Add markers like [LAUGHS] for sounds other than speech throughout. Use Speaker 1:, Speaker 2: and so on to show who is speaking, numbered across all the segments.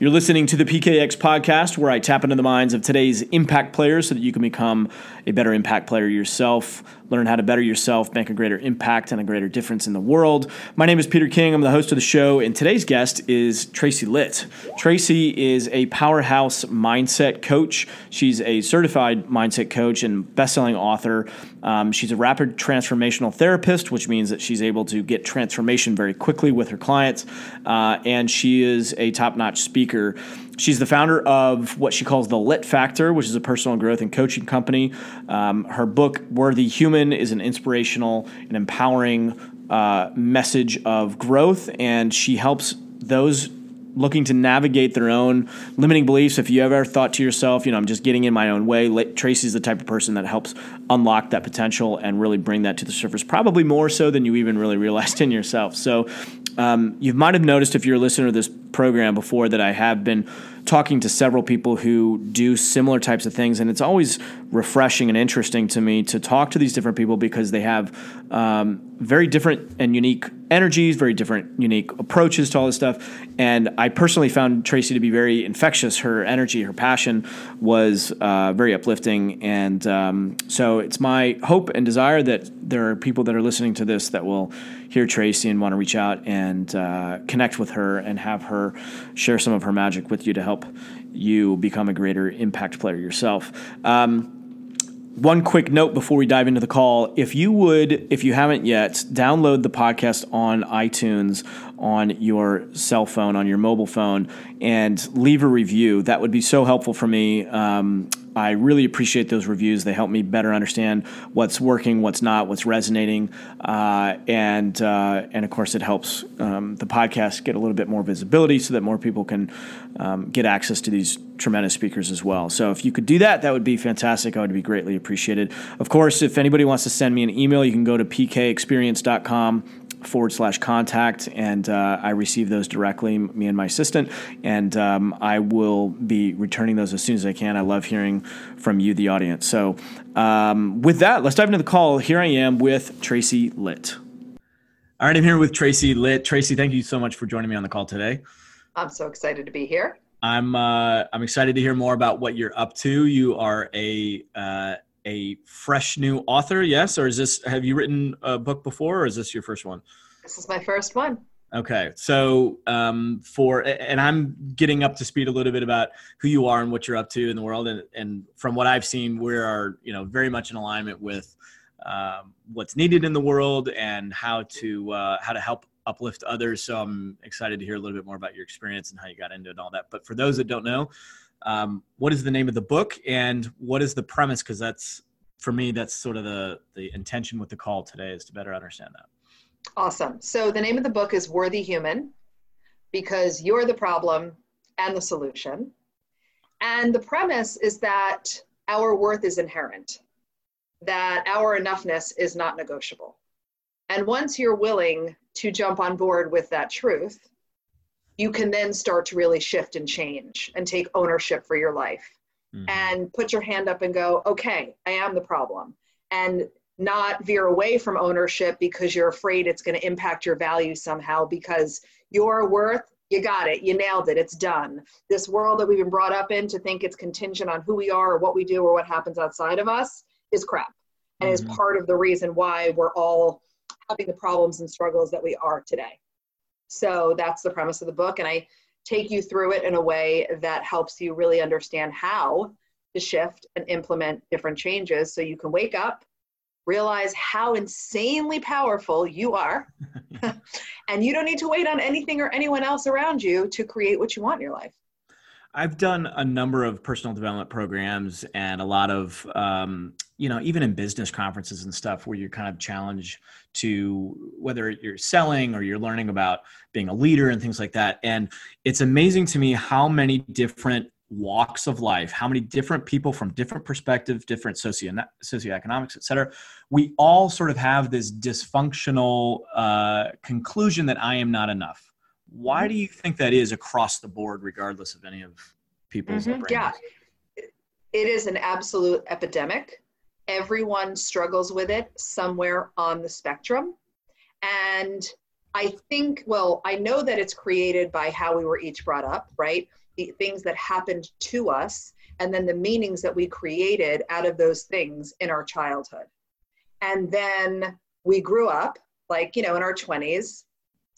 Speaker 1: You're listening to the PKX podcast, where I tap into the minds of today's impact players so that you can become a better impact player yourself, learn how to better yourself, make a greater impact and a greater difference in the world. My name is Peter King. I'm the host of the show, and today's guest is Tracy Litt. Tracy is a powerhouse mindset coach. She's a certified mindset coach and best-selling author. Um, she's a rapid transformational therapist, which means that she's able to get transformation very quickly with her clients, uh, and she is a top-notch speaker speaker. She's the founder of what she calls the Litt Factor, which is a personal growth and coaching company. Um, her book, Worthy Human, is an inspirational and empowering uh, message of growth, and she helps those looking to navigate their own limiting beliefs. If you ever thought to yourself, you know, I'm just getting in my own way, Tracy's the type of person that helps unlock that potential and really bring that to the surface, probably more so than you even really realized in yourself. So um, you might have noticed if you're a listener to this program before that I have been talking to several people who do similar types of things, and it's always refreshing and interesting to me to talk to these different people because they have um, very different and unique energies, very different, unique approaches to all this stuff. And I personally found Tracy to be very infectious. Her energy, her passion was uh, very uplifting. And um, so it's my hope and desire that there are people that are listening to this that will hear Tracy and want to reach out and uh, connect with her and have her share some of her magic with you to help you become a greater impact player yourself. Um, one quick note before we dive into the call if you would if you haven't yet download the podcast on itunes on your cell phone on your mobile phone and leave a review that would be so helpful for me um, I really appreciate those reviews. They help me better understand what's working, what's not, what's resonating, uh, and uh, and of course it helps um, the podcast get a little bit more visibility so that more people can um, get access to these tremendous speakers as well. So if you could do that, that would be fantastic. I would be greatly appreciated. Of course, if anybody wants to send me an email, you can go to pkexperience.com forward slash contact, and uh, I receive those directly, me and my assistant, and um, I will be returning those as soon as I can. I love hearing from you, the audience. So, um, with that, let's dive into the call. Here I am with Tracy Litt. All right, I'm here with Tracy Litt. Tracy, thank you so much for joining me on the call today.
Speaker 2: I'm so excited to be here.
Speaker 1: I'm uh, I'm excited to hear more about what you're up to. You are a uh, a fresh new author, yes, or is this? Have you written a book before, or is this your first one?
Speaker 2: This is my first one.
Speaker 1: Okay, so um, for and I'm getting up to speed a little bit about who you are and what you're up to in the world, and, and from what I've seen, we are you know very much in alignment with um, what's needed in the world and how to uh, how to help uplift others. So I'm excited to hear a little bit more about your experience and how you got into it and all that. But for those that don't know, um, what is the name of the book and what is the premise? Because that's for me, that's sort of the the intention with the call today is to better understand that.
Speaker 2: Awesome. So the name of the book is Worthy Human because you're the problem and the solution. And the premise is that our worth is inherent, that our enoughness is not negotiable. And once you're willing to jump on board with that truth, you can then start to really shift and change and take ownership for your life mm-hmm. and put your hand up and go, okay, I am the problem. And not veer away from ownership because you're afraid it's going to impact your value somehow because your worth you got it you nailed it it's done this world that we've been brought up in to think it's contingent on who we are or what we do or what happens outside of us is crap and mm-hmm. is part of the reason why we're all having the problems and struggles that we are today so that's the premise of the book. And I take you through it in a way that helps you really understand how to shift and implement different changes so you can wake up, realize how insanely powerful you are. [LAUGHS] [LAUGHS] and you don't need to wait on anything or anyone else around you to create what you want in your life.
Speaker 1: I've done a number of personal development programs and a lot of, um, you know, even in business conferences and stuff where you're kind of challenged to whether you're selling or you're learning about being a leader and things like that. And it's amazing to me how many different walks of life, how many different people from different perspectives, different socio socioeconomics, et cetera, we all sort of have this dysfunctional uh, conclusion that I am not enough why mm-hmm. do you think that is across the board, regardless of any of people's mm-hmm.
Speaker 2: Yeah, it is an absolute epidemic. Everyone struggles with it somewhere on the spectrum. And I think, well, I know that it's created by how we were each brought up, right? The things that happened to us, and then the meanings that we created out of those things in our childhood. And then we grew up, like, you know, in our 20s,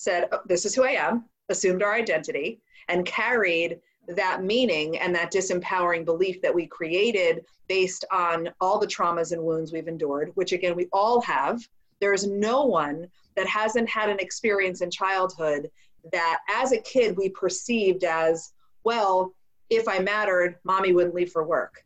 Speaker 2: said, oh, This is who I am, assumed our identity, and carried that meaning and that disempowering belief that we created based on all the traumas and wounds we've endured, which again, we all have. There's no one that hasn't had an experience in childhood that as a kid we perceived as, well, if I mattered, mommy wouldn't leave for work.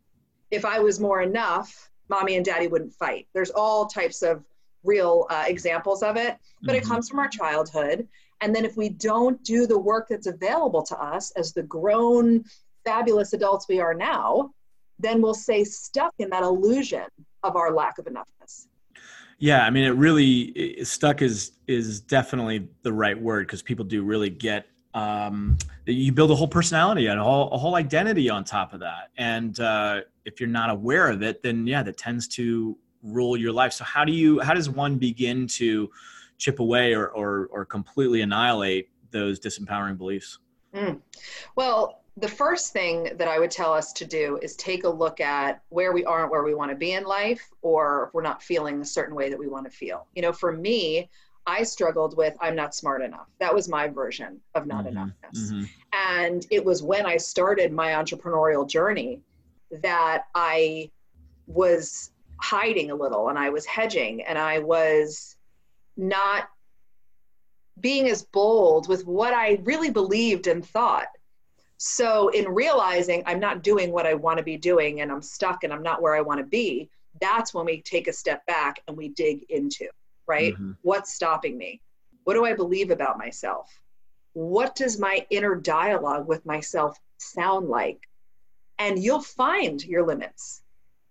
Speaker 2: If I was more enough, mommy and daddy wouldn't fight. There's all types of real uh, examples of it, but mm-hmm. it comes from our childhood. And then if we don't do the work that's available to us as the grown, fabulous adults we are now, then we'll stay stuck in that illusion of our lack of enoughness.
Speaker 1: Yeah, I mean, it really stuck is is definitely the right word because people do really get um, you build a whole personality and a whole, a whole identity on top of that. And uh, if you're not aware of it, then yeah, that tends to rule your life. So how do you, how does one begin to chip away or, or, or completely annihilate those disempowering beliefs?
Speaker 2: Mm. Well, the first thing that I would tell us to do is take a look at where we aren't where we want to be in life, or if we're not feeling a certain way that we want to feel. You know, for me, I struggled with I'm not smart enough. That was my version of not mm-hmm. enoughness. Mm-hmm. And it was when I started my entrepreneurial journey that I was hiding a little and I was hedging and I was not being as bold with what I really believed and thought. So, in realizing I'm not doing what I want to be doing and I'm stuck and I'm not where I want to be, that's when we take a step back and we dig into right? Mm-hmm. What's stopping me? What do I believe about myself? What does my inner dialogue with myself sound like? And you'll find your limits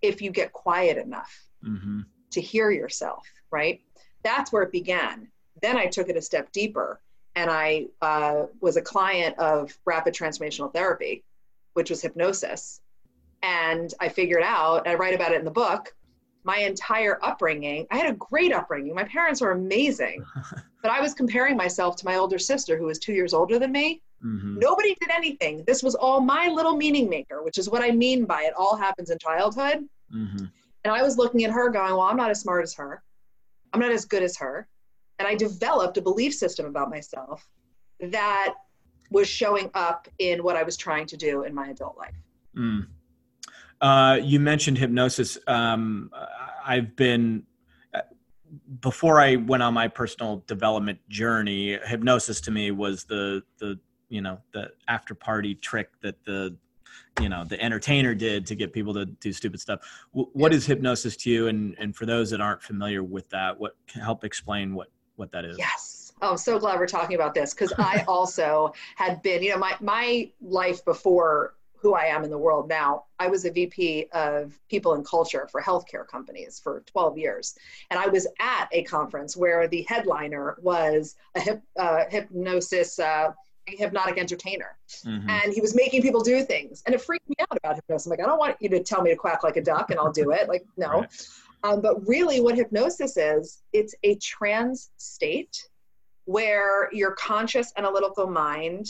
Speaker 2: if you get quiet enough mm-hmm. to hear yourself, right? That's where it began. Then I took it a step deeper and I uh, was a client of rapid transformational therapy, which was hypnosis. And I figured out, I write about it in the book, my entire upbringing. I had a great upbringing. My parents were amazing. [LAUGHS] but I was comparing myself to my older sister who was two years older than me. Mm-hmm. Nobody did anything. This was all my little meaning maker, which is what I mean by it all happens in childhood. Mm-hmm. And I was looking at her going, Well, I'm not as smart as her. I'm not as good as her. And I developed a belief system about myself that was showing up in what I was trying to do in my adult life.
Speaker 1: Mm. Uh, you mentioned hypnosis. Um, I've been before I went on my personal development journey. Hypnosis to me was the the you know the after party trick that the you know the entertainer did to get people to do stupid stuff. W- what is hypnosis to you? And and for those that aren't familiar with that, what can help explain what what that is?
Speaker 2: Yes. Oh, I'm so glad we're talking about this because I [LAUGHS] also had been, you know, my my life before who I am in the world now. I was a VP of people and culture for healthcare companies for 12 years. And I was at a conference where the headliner was a hip, uh, hypnosis, uh, hypnotic entertainer. Mm-hmm. And he was making people do things. And it freaked me out about hypnosis. I'm like, I don't want you to tell me to quack like a duck and I'll do it. Like, no. Right. Um, but really, what hypnosis is, it's a trance state where your conscious analytical mind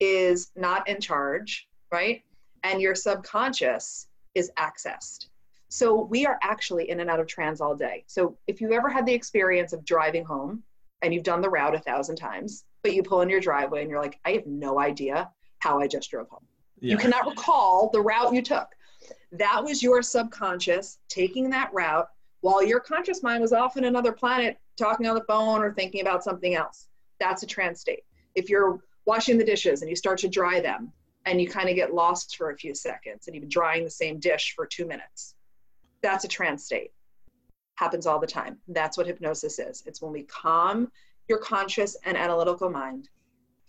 Speaker 2: is not in charge, right? and your subconscious is accessed. So we are actually in and out of trance all day. So if you ever had the experience of driving home and you've done the route a thousand times, but you pull in your driveway and you're like, I have no idea how I just drove home. Yeah. You cannot recall the route you took. That was your subconscious taking that route while your conscious mind was off in another planet talking on the phone or thinking about something else. That's a trance state. If you're washing the dishes and you start to dry them and you kind of get lost for a few seconds and you've been drying the same dish for two minutes. That's a trance state. Happens all the time. That's what hypnosis is. It's when we calm your conscious and analytical mind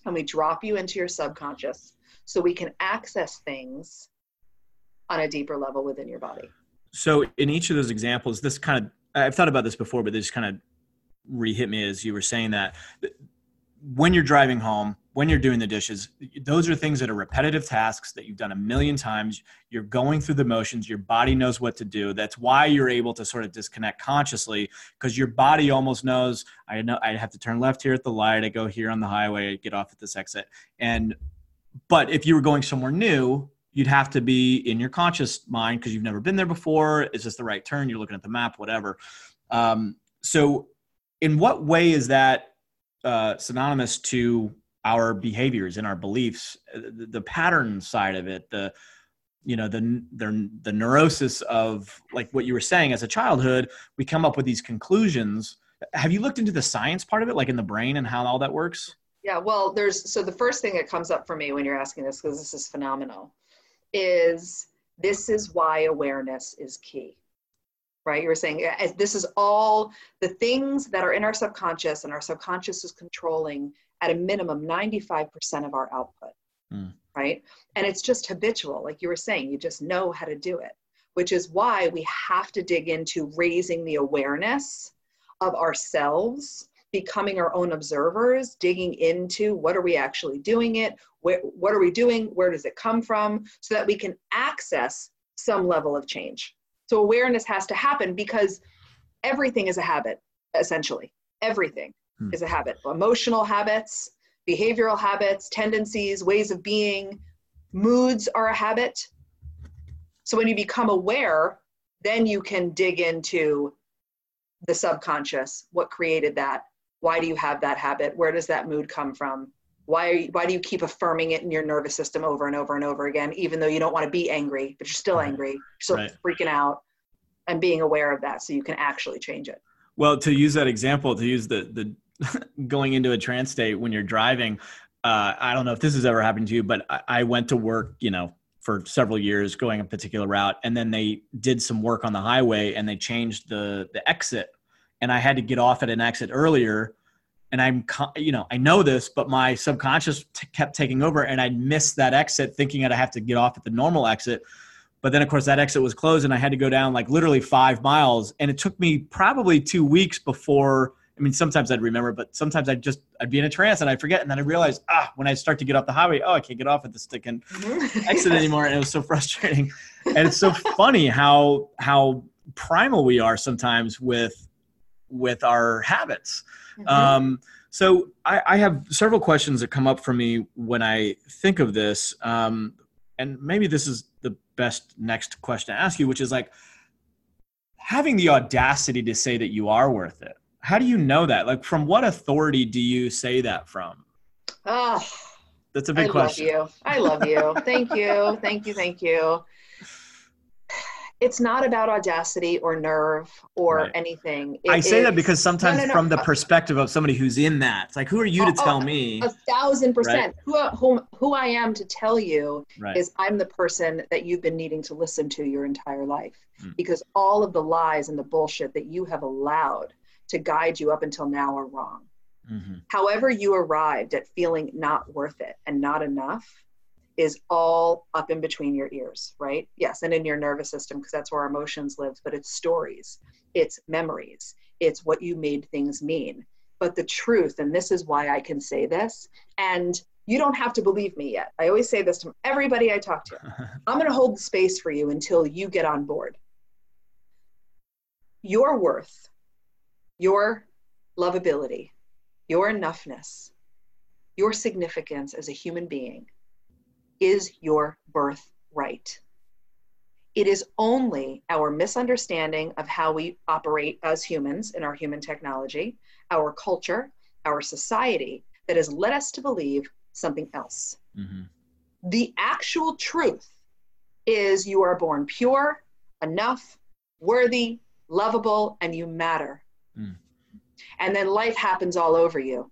Speaker 2: and we drop you into your subconscious so we can access things on a deeper level within your body.
Speaker 1: So, in each of those examples, this kind of, I've thought about this before, but this kind of re hit me as you were saying that. When you're driving home, when you're doing the dishes, those are things that are repetitive tasks that you've done a million times. You're going through the motions, your body knows what to do. That's why you're able to sort of disconnect consciously because your body almost knows I know I have to turn left here at the light, I go here on the highway, I get off at this exit. And but if you were going somewhere new, you'd have to be in your conscious mind because you've never been there before. Is this the right turn? You're looking at the map, whatever. Um, so, in what way is that uh, synonymous to our behaviors and our beliefs? Uh, the, the, pattern side of it, the you know the, the the neurosis of like what you were saying as a childhood, we come up with these conclusions. Have you looked into the science part of it, like in the brain and how all that works?
Speaker 2: Yeah, well, there's so the first thing that comes up for me when you're asking this, because this is phenomenal, is this is why awareness is key right you were saying eh, eh, this is all the things that are in our subconscious and our subconscious is controlling at a minimum 95% of our output mm. right? And it's just habitual like you were saying you just know how to do it which is why we have to dig into raising the awareness of ourselves becoming our own observers digging into what are we actually doing it where, what are we doing where does it come from so that we can access some level of change. So awareness has to happen because everything is a habit essentially everything hmm. is a habit. Emotional habits behavioral habits tendencies ways of being moods are a habit. So when you become aware then you can dig into the subconscious. What created that? Why do you have that habit? Where does that mood come from? Why you, why do you keep affirming it in your nervous system over and over and over again even though you don't want to be angry but you're still angry you're still right. freaking out and being aware of that so you can actually change it?
Speaker 1: Well to use that example to use the the [LAUGHS] going into a trance state when you're driving uh, i don't know if this has ever happened to you but I, I went to work you know for several years going a particular route and then they did some work on the highway and they changed the the exit and i had to get off at an exit earlier and I'm, you know, I know this, but my subconscious t- kept taking over, and I missed that exit, thinking that I have to get off at the normal exit. But then, of course, that exit was closed, and I had to go down like literally five miles, and it took me probably two weeks before. I mean, sometimes I'd remember, but sometimes I'd just I'd be in a trance and I'd forget, and then I realized, ah, when I start to get off the highway, oh, I can't get off at the stick and [LAUGHS] exit anymore, and it was so frustrating. And it's so funny how how primal we are sometimes with with our habits. Mm-hmm. Um, so I, I, have several questions that come up for me when I think of this, um, and maybe this is the best next question to ask you, which is like having the audacity to say that you are worth it. How do you know that? Like, from what authority do you say that from?
Speaker 2: Oh,
Speaker 1: that's a big
Speaker 2: I
Speaker 1: question.
Speaker 2: I love you. I love you. [LAUGHS] thank you. Thank you. Thank you it's not about audacity or nerve or right. anything.
Speaker 1: It I say that because sometimes no, no, no. from the perspective of somebody who's in that, it's like, who are you to oh, tell me?
Speaker 2: A thousand percent. Right? Who, who, who I am to tell you right. is I'm the person that you've been needing to listen to your entire life. Mm. Because all of the lies and the bullshit that you have allowed to guide you up until now are wrong. Mm-hmm. However, you arrived at feeling not worth it and not enough is all up in between your ears, right? Yes, and in your nervous system because that's where our emotions live, but it's stories, it's memories, it's what you made things mean. But the truth, and this is why I can say this, and you don't have to believe me yet. I always say this to everybody I talk to. [LAUGHS] I'm going to hold the space for you until you get on board. Your worth, your lovability, your enoughness, your significance as a human being is your birthright. It is only our misunderstanding of how we operate as humans in our human technology, our culture, our society that has led us to believe something else. Mm-hmm. The actual truth is you are born pure, enough, worthy, lovable, and you matter. Mm. And then life happens all over you.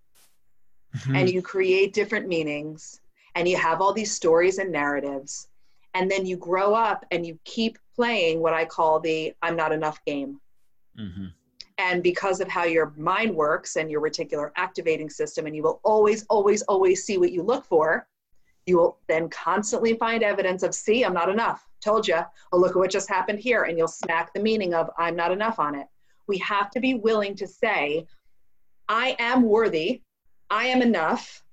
Speaker 2: Mm-hmm. And you create different meanings and you have all these stories and narratives and then you grow up and you keep playing what i call the i'm not enough game mm-hmm. and because of how your mind works and your reticular activating system and you will always always always see what you look for you will then constantly find evidence of see i'm not enough told you oh look at what just happened here and you'll smack the meaning of i'm not enough on it we have to be willing to say i am worthy i am enough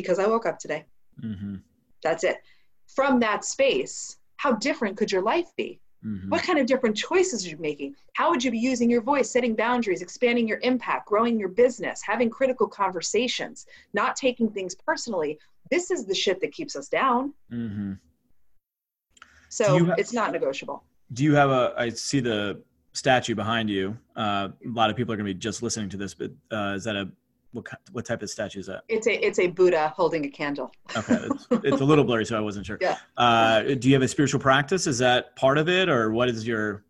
Speaker 2: because I woke up today. Mm-hmm. That's it. From that space, how different could your life be? Mm-hmm. What kind of different choices are you making? How would you be using your voice, setting boundaries, expanding your impact, growing your business, having critical conversations, not taking things personally? This is the shit that keeps us down. Mm-hmm. So ha- it's not negotiable.
Speaker 1: Do you have a? I see the statue behind you. Uh, a lot of people are going to be just listening to this, but uh, is that a what what type of statue is that?
Speaker 2: It's a it's a Buddha holding a candle.
Speaker 1: okay, it's, [LAUGHS] it's, a little blurry, so I wasn't sure. Yeah. Uh, do you have a spiritual practice? Is that part of it, or what is your?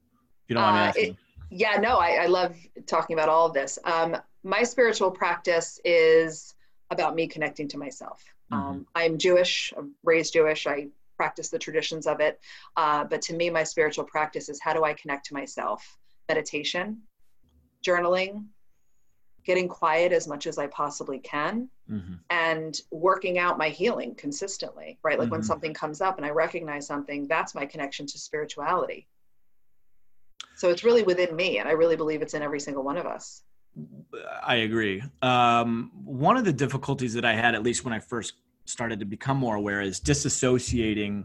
Speaker 1: You don't mind uh, asking. It,
Speaker 2: yeah, no, I, I love talking about all of this. Um, my spiritual practice is about me connecting to myself. Mm-hmm. Um, I'm Jewish, I'm raised Jewish. I practice the traditions of it. Uh, but to me, my spiritual practice is how do I connect to myself? Meditation, journaling, getting quiet as much as I possibly can, mm-hmm. and working out my healing consistently, right? Like mm-hmm. when something comes up and I recognize something, that's my connection to spirituality. So it's really within me, and I really believe it's in every single one of us.
Speaker 1: I agree. Um, one of the difficulties that I had, at least when I first started to become more aware is disassociating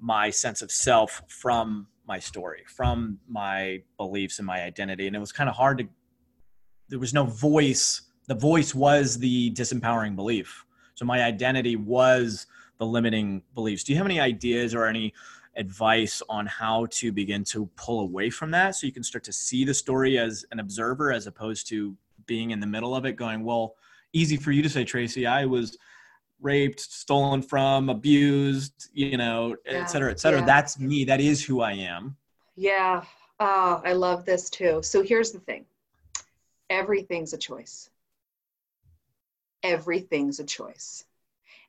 Speaker 1: my sense of self from my story, from my beliefs and my identity. And it was kind of hard to, there was no voice. The voice was the disempowering belief. So my identity was the limiting beliefs. Do you have any ideas or any advice on how to begin to pull away from that so you can start to see the story as an observer as opposed to being in the middle of it going, well, easy for you to say, Tracy, I was raped, stolen from, abused, you know, yeah. et cetera, et cetera. Yeah. That's me. That is who I am.
Speaker 2: Yeah. Oh, I love this too. So here's the thing everything's a choice. Everything's a choice.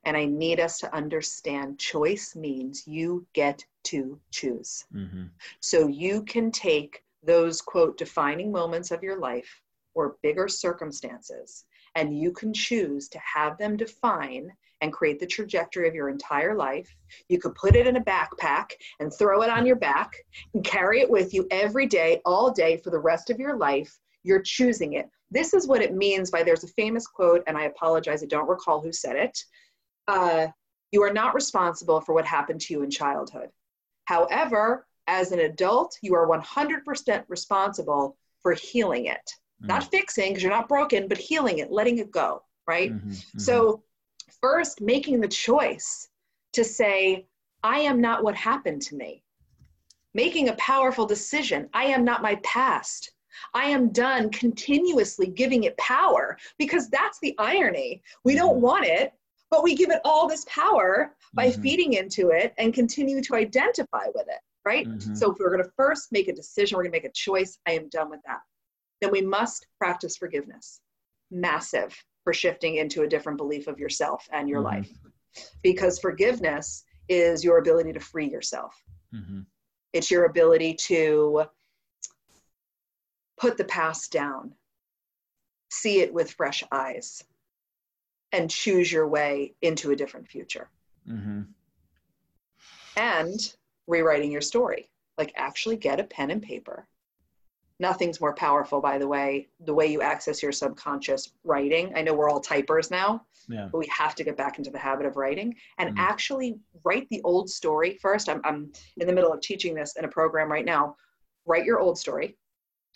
Speaker 2: And I need us to understand choice means you get to choose. Mm-hmm. So you can take those quote defining moments of your life or bigger circumstances and you can choose to have them define and create the trajectory of your entire life. You could put it in a backpack and throw it on your back and carry it with you every day, all day for the rest of your life. You're choosing it. This is what it means by there's a famous quote, and I apologize, I don't recall who said it. Uh, you are not responsible for what happened to you in childhood. However, as an adult, you are 100% responsible for healing it mm-hmm. not fixing because you're not broken, but healing it, letting it go, right? Mm-hmm. Mm-hmm. So, first, making the choice to say, I am not what happened to me. Making a powerful decision. I am not my past. I am done continuously giving it power because that's the irony. We don't mm-hmm. want it, but we give it all this power by mm-hmm. feeding into it and continue to identify with it, right? Mm-hmm. So if we're going to first make a decision, we're going to make a choice, I am done with that then we must practice forgiveness. Massive for shifting into a different belief of yourself and your mm-hmm. life. Because forgiveness is your ability to free yourself. Mm-hmm. It's your ability to put the past down, see it with fresh eyes, and choose your way into a different future. Mm-hmm. And rewriting your story. Like, actually get a pen and paper nothing's more powerful by the way the way you access your subconscious writing. I know we're all typers now yeah. but we have to get back into the habit of writing and mm. actually write the old story first. I'm, I'm in the middle of teaching this in a program right now. Write your old story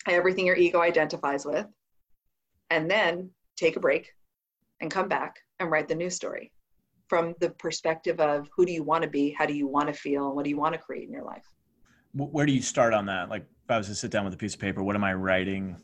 Speaker 2: everything your ego identifies with and then take a break and come back and write the new story from the perspective of who do you want to be how do you want to feel and what do you want to create in your life?
Speaker 1: Where do you start on that? Like if I was to sit down with a piece of paper, what am I writing?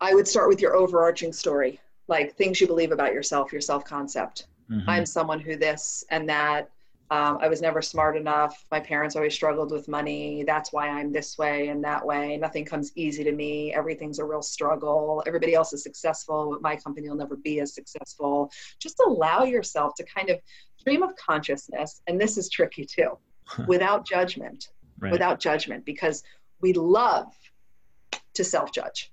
Speaker 2: I would start with your overarching story, like things you believe about yourself, your self concept. Mm-hmm. I'm someone who this and that. Um, I was never smart enough. My parents always struggled with money. That's why I'm this way and that way. Nothing comes easy to me. Everything's a real struggle. Everybody else is successful. My company will never be as successful. Just allow yourself to kind of dream of consciousness. And this is tricky too, [LAUGHS] without judgment. Right. Without judgment, because we love to self-judge.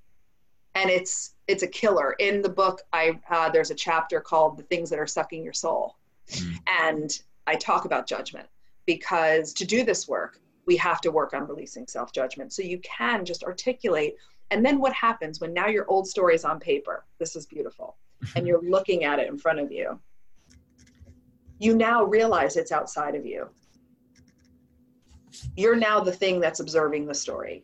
Speaker 2: And it's it's a killer. In the book i uh, there's a chapter called the things that are sucking your soul. Mm. and i talk about judgment because to do this work we have to work on releasing self-judgment. So you can just articulate. And then what happens when now your old story is on paper? This is beautiful. [LAUGHS] And you're looking at it in front of you. You now realize it's outside of you. You're now the thing that's observing the story.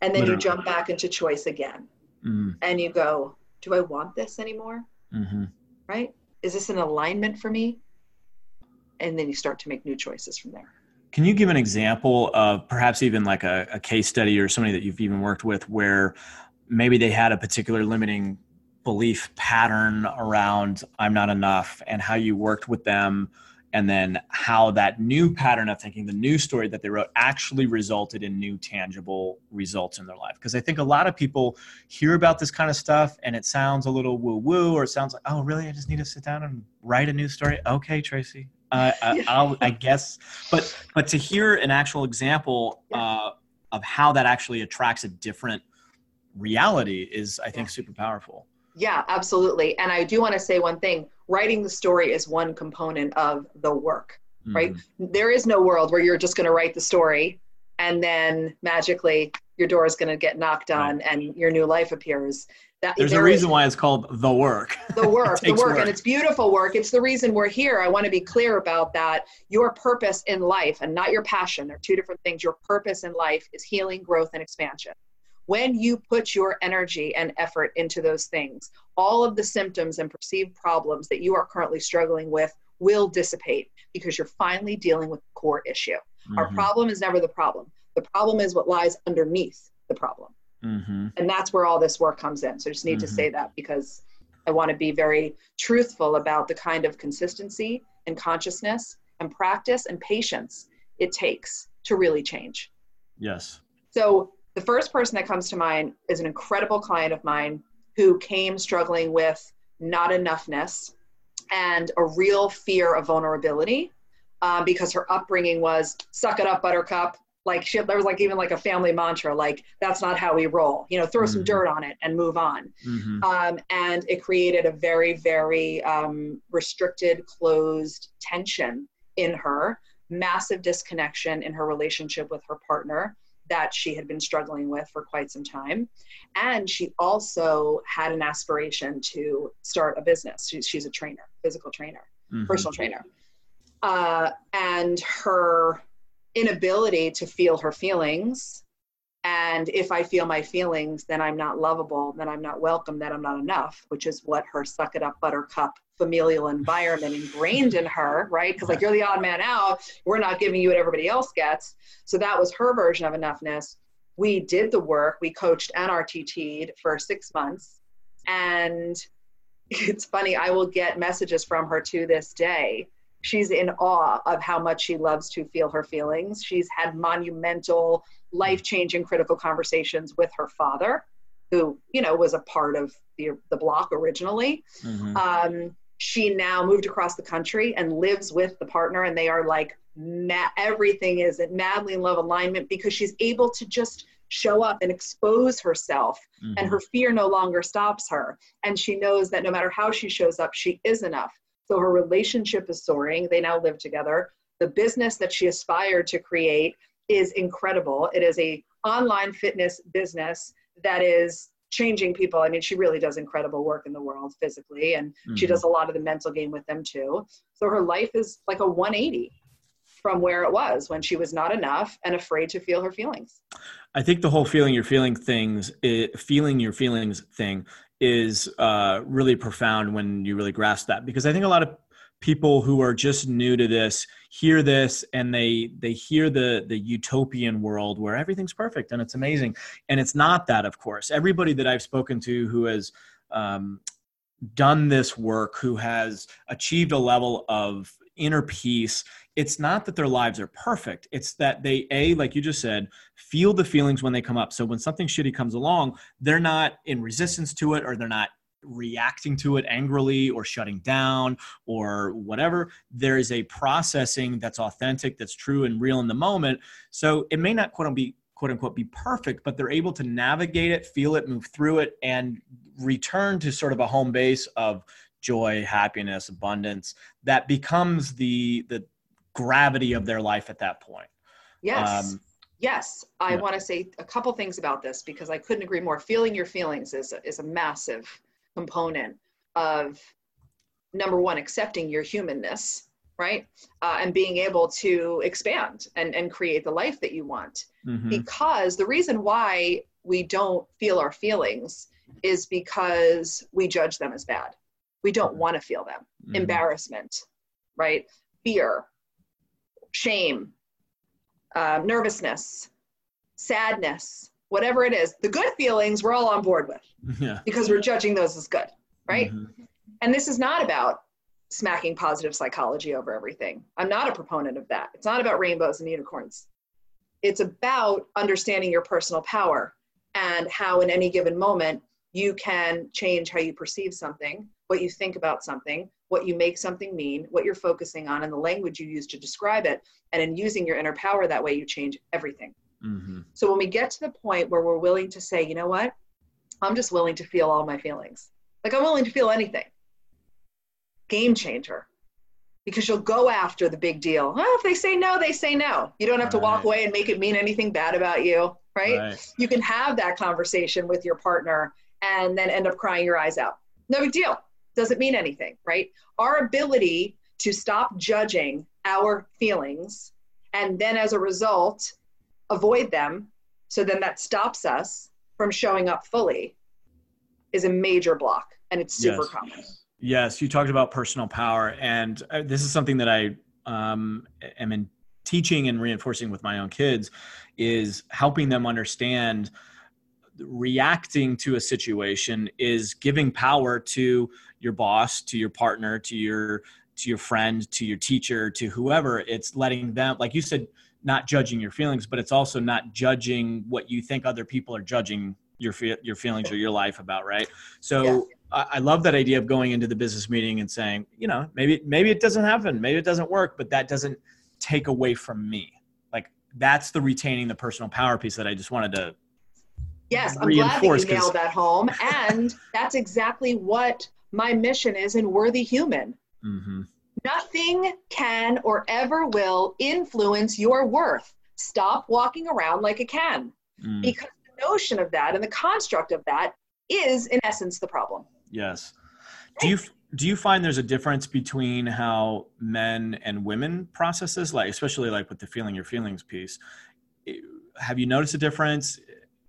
Speaker 2: And then Literally. you jump back into choice again. Mm-hmm. And you go, Do I want this anymore? Mm-hmm. Right? Is this an alignment for me? And then you start to make new choices from there.
Speaker 1: Can you give an example of perhaps even like a, a case study or somebody that you've even worked with where maybe they had a particular limiting belief pattern around I'm not enough and how you worked with them and then how that new pattern of thinking the new story that they wrote actually resulted in new tangible results in their life. Because i think a lot of people hear about this kind of stuff and it sounds a little woo woo or it sounds like oh really? I just need to sit down and write a new story? Okay tracy. Uh, I, I, guess but but to hear an actual example uh, of how that actually attracts a different reality is i think super powerful.
Speaker 2: Yeah, absolutely. And I do want to say one thing writing the story is one component of the work, mm-hmm. right? There is no world where you're just going to write the story and then magically your door is going to get knocked on right. and your new life appears.
Speaker 1: That, There's there a reason is, why it's called the work.
Speaker 2: The [LAUGHS] work, the work, work, and it's beautiful work. It's the reason we're here. I want to be clear about that. Your purpose in life and not your passion, they're two different things. Your purpose in life is healing, growth, and expansion when you put your energy and effort into those things, all of the symptoms and perceived problems that you are currently struggling with will dissipate because you're finally dealing with the core issue. Mm-hmm. Our problem is never the problem. The problem is what lies underneath the problem. Mm-hmm. And that's where all this work comes in. So I just need mm-hmm. to say that because I want to be very truthful about the kind of consistency and consciousness and practice and patience it takes to really change.
Speaker 1: Yes.
Speaker 2: So the first person that comes to mind is an incredible client of mine who came struggling with not enoughness and a real fear of vulnerability um, because her upbringing was suck it up buttercup like she there was like even like a family mantra like that's not how we roll you know throw mm-hmm. some dirt on it and move on mm-hmm. um, and it created a very very um, restricted closed tension in her massive disconnection in her relationship with her partner that she had been struggling with for quite some time. And she also had an aspiration to start a business. She's, she's a trainer, physical trainer, mm-hmm. personal trainer. Uh, and her inability to feel her feelings. And if I feel my feelings, then I'm not lovable, then I'm not welcome, then I'm not enough, which is what her suck it up buttercup familial environment ingrained in her, right? Because like you're the odd man out, we're not giving you what everybody else gets. So that was her version of enoughness. We did the work, we coached and RTT'd for six months. And [LAUGHS] it's funny, I will get messages from her to this day. She's in awe of how much she loves to feel her feelings. She's had monumental, life changing, critical conversations with her father, who, you know, was a part of the, the block originally. Mm-hmm. Um, she now moved across the country and lives with the partner and they are like ma- everything is madly in love alignment because she's able to just show up and expose herself mm-hmm. and her fear no longer stops her. And she knows that no matter how she shows up she is enough. So her relationship is soaring. They now live together. The business that she aspired to create is incredible. It is a online fitness business that is changing people. I mean, she really does incredible work in the world physically, and mm-hmm. she does a lot of the mental game with them too. So her life is like a 180 from where it was when she was not enough and afraid to feel her feelings.
Speaker 1: I think the whole feeling your feeling things, it, feeling your feelings thing is uh, really profound when you really grasp that because I think a lot of people who are just new to this hear this and they they hear the the utopian world where everything's perfect and it's amazing. And it's not that of course. Everybody that i've spoken to who has um, done this work who has achieved a level of inner peace it's not that their lives are perfect. It's that they a like you just said feel the feelings when they come up. So when something shitty comes along they're not in resistance to it or they're not reacting to it angrily or shutting down or whatever. There is a processing that's authentic, that's true and real in the moment. So it may not quote unquote be quote unquote be perfect, but they're able to navigate it, feel it, move through it, and return to sort of a home base of joy, happiness, abundance that becomes the the gravity of their life at that point.
Speaker 2: Yes. Um, yes, I yeah. want to say a couple things about this because I couldn't agree more. Feeling your feelings is is a massive component of number one, accepting your humanness, right? Uh, and being able to expand and, and create the life that you want. Mm-hmm. Because the reason why we don't feel our feelings is because we judge them as bad. We don't want to feel them. Mm-hmm. Embarrassment, right? Fear, shame, uh, nervousness, sadness, whatever it is. The good feelings we're all on board with [LAUGHS] yeah. because we're judging those as good, right? Mm-hmm. And this is not about smacking positive psychology over everything. I'm not a proponent of that. It's not about rainbows and unicorns. It's about understanding your personal power and how, in any given moment, you can change how you perceive something, what you think about something, what you make something mean, what you're focusing on, and the language you use to describe it. And in using your inner power that way, you change everything. Mm-hmm. So when we get to the point where we're willing to say, you know what, I'm just willing to feel all my feelings. Like I'm willing to feel anything game changer because you'll go after the big deal. Well, if they say no, they say no. You don't have to walk away and make it mean anything bad about you, right? right? You can have that conversation with your partner and then end up crying your eyes out. No big deal. Doesn't mean anything, right? Our ability to stop judging our feelings and then as a result avoid them so then that stops us from showing up fully is a major block and it's super yes. common.
Speaker 1: Yes, you talked about personal power, and uh, this is something that I um, am in teaching and reinforcing with my own kids is helping them understand reacting to a situation is giving power to your boss to your partner to your to your friend to your teacher to whoever it's letting them like you said not judging your feelings but it's also not judging what you think other people are judging your your feelings or your life about right so yeah. I love that idea of going into the business meeting and saying, you know, maybe maybe it doesn't happen, maybe it doesn't work, but that doesn't take away from me. Like that's the retaining the personal power piece that I just wanted to.
Speaker 2: Yes, I'm glad that you nailed that home, and that's exactly what my mission is in Worthy Human. Mm-hmm. Nothing can or ever will influence your worth. Stop walking around like it can, mm. because the notion of that and the construct of that is, in essence, the problem.
Speaker 1: Yes. Do you do you find there's a difference between how men and women process this, like especially like with the feeling your feelings piece? Have you noticed a difference?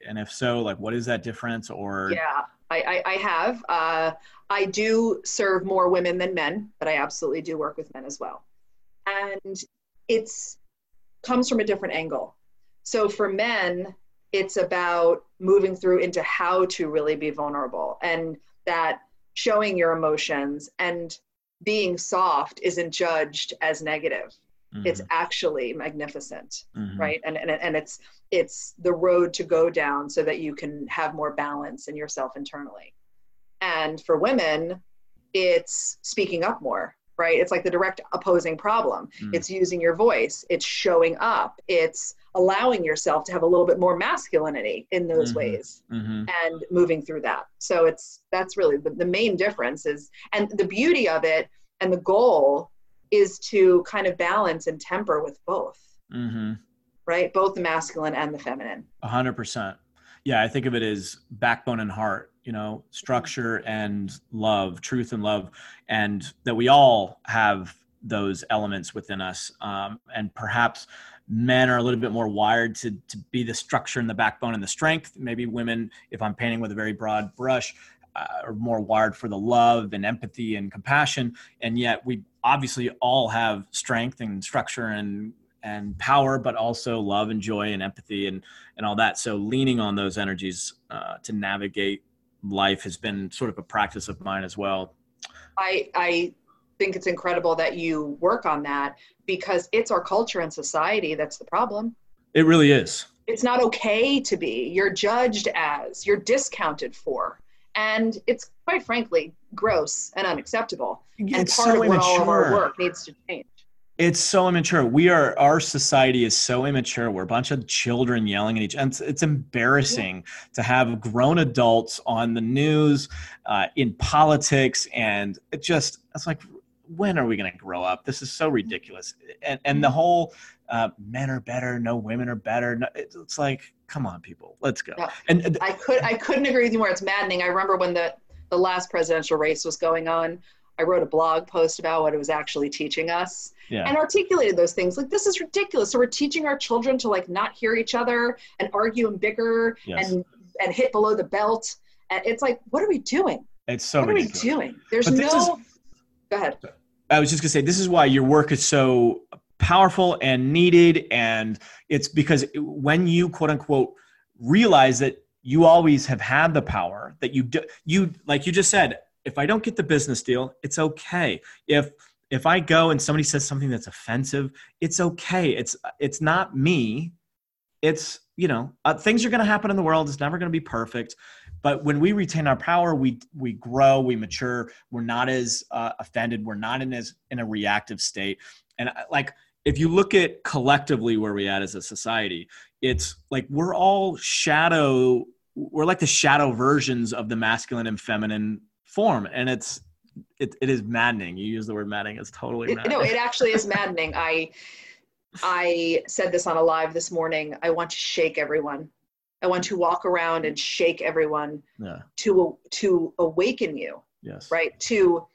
Speaker 1: And if so, like what is that difference? Or
Speaker 2: yeah, I I, I have. Uh, I do serve more women than men, but I absolutely do work with men as well, and it's comes from a different angle. So for men, it's about moving through into how to really be vulnerable and that showing your emotions and being soft isn't judged as negative mm-hmm. it's actually magnificent mm-hmm. right and, and and it's it's the road to go down so that you can have more balance in yourself internally and for women it's speaking up more right it's like the direct opposing problem mm-hmm. it's using your voice it's showing up it's allowing yourself to have a little bit more masculinity in those mm-hmm. ways mm-hmm. and moving through that so it's that's really the, the main difference is and the beauty of it and the goal is to kind of balance and temper with both. Mm-hmm. right? Both the masculine and the feminine.
Speaker 1: 100% yeah i think of it as backbone and heart you know structure and love truth and love and that we all have those elements within us. Um, and perhaps men are a little bit more wired to, to be the structure and the backbone and the strength. Maybe women, if I'm painting with a very broad brush, are more wired for the love and empathy and compassion. And yet we obviously all have strength and structure and and power, but also love and joy and empathy and and all that. So leaning on those energies uh, to navigate life has been sort of a practice of mine as well.
Speaker 2: I I think it's incredible that you work on that because it's our culture and society that's the problem.
Speaker 1: It really is.
Speaker 2: It's not okay to be. You're judged as, you're discounted for. And it's quite frankly gross and unacceptable. And
Speaker 1: part so of what all of
Speaker 2: our work needs to change.
Speaker 1: It's so immature. We are our society is so immature. We're a bunch of children yelling at each. And it's, it's embarrassing yeah. to have grown adults on the news, uh, in politics, and it just it's like when are we going to grow up? This is so ridiculous. And and the mm-hmm. whole uh, men are better, no women are better. No, it's like, come on, people, let's go. Yeah.
Speaker 2: And uh, I could I couldn't agree with you more. It's maddening. I remember when the the last presidential race was going on. I wrote a blog post about what it was actually teaching us
Speaker 1: Yeah.
Speaker 2: and articulated those things. Like, this is ridiculous. So we're teaching our children to like not hear each other and argue and bicker
Speaker 1: Yes.
Speaker 2: and and hit below the belt. And it's like, what are we doing?
Speaker 1: It's so
Speaker 2: what
Speaker 1: ridiculous.
Speaker 2: are we doing? There's no.
Speaker 1: is-
Speaker 2: Go ahead.
Speaker 1: I was just gonna say this is why your work is so powerful and needed, and it's because when you quote unquote realize that you always have had the power that you do, you like you just said, if I don't get the business deal, it's okay. If if I go and somebody says something that's offensive, it's okay. It's it's not me. It's you know uh, things are going to happen in the world. It's never going to be perfect. But when we retain our power, we we grow, we mature. We're not as uh, offended. We're not in as in a reactive state. And I- like if you look at collectively where we at as a society, it's like we're all shadow. We're like the shadow versions of the masculine and feminine form, and it's it, it is maddening. You use the word maddening. It's totally
Speaker 2: It,
Speaker 1: maddening.
Speaker 2: no, it actually is maddening. I I said this on a live this morning. I want to shake everyone. I want to walk around and shake everyone
Speaker 1: yeah.
Speaker 2: to to awaken you,
Speaker 1: Yes.
Speaker 2: right? To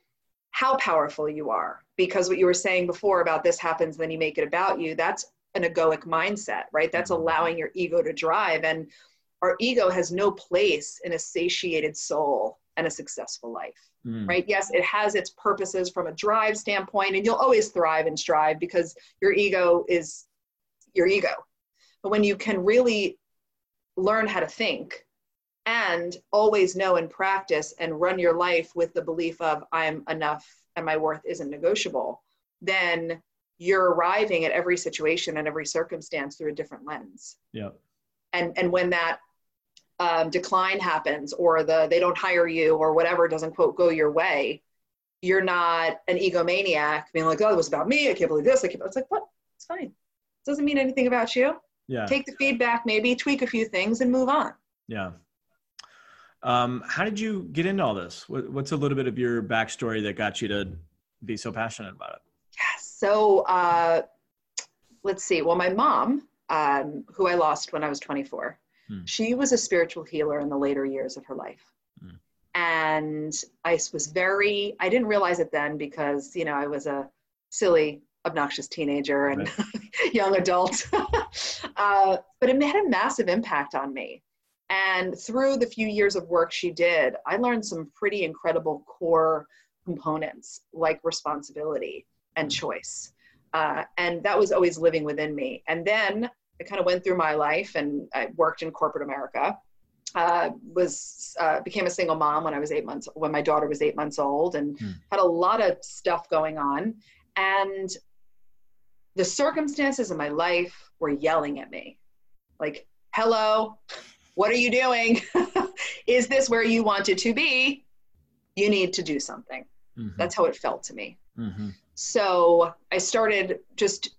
Speaker 2: how powerful you are. Because what you were saying before about this happens, then you make it about you. That's an egoic mindset, right? That's allowing your ego to drive. And our ego has no place in a satiated soul and a successful life
Speaker 1: Mm.
Speaker 2: right? Yes, it has its purposes from a drive standpoint, and you'll always thrive and strive because your ego is your ego. But when you can really learn how to think and always know and practice and run your life with the belief of I'm enough and my worth isn't negotiable, then you're arriving at every situation and every circumstance through a different lens.
Speaker 1: Yep.
Speaker 2: and and when that um, decline happens or the they don't hire you or whatever doesn't quote go your way you're not an egomaniac being like oh it was about me. I can't believe this. I can't it's like what? It's fine. It doesn't mean anything about you
Speaker 1: Yeah.
Speaker 2: take the feedback maybe tweak a few things and move on
Speaker 1: Yeah. Um, how did you get into all this? What's a little bit of your backstory that got you to be so passionate about it?
Speaker 2: Yes. So uh, let's see. Well, my mom, um, who I lost when I was 24,
Speaker 1: Hmm.
Speaker 2: she was a spiritual healer in the later years of her life.
Speaker 1: Hmm.
Speaker 2: And I was very, I didn't realize it then because, you know, I was a silly, obnoxious teenager and [LAUGHS] young adult. [LAUGHS] uh, but it had a massive impact on me. And through the few years of work she did, I learned some pretty incredible core components like responsibility and choice. Uh, and that was always living within me. And then I kind of went through my life and I worked in corporate America. Uh, was uh, became a single mom when I was eight months when my daughter was eight months old and
Speaker 1: Hmm.
Speaker 2: had a lot of stuff going on. And the circumstances in my life were yelling at me, like, "Hello, what are you doing? [LAUGHS] Is this where you wanted to be? You need to do something."
Speaker 1: Mhm.
Speaker 2: That's how it felt to me.
Speaker 1: Mhm.
Speaker 2: So I started just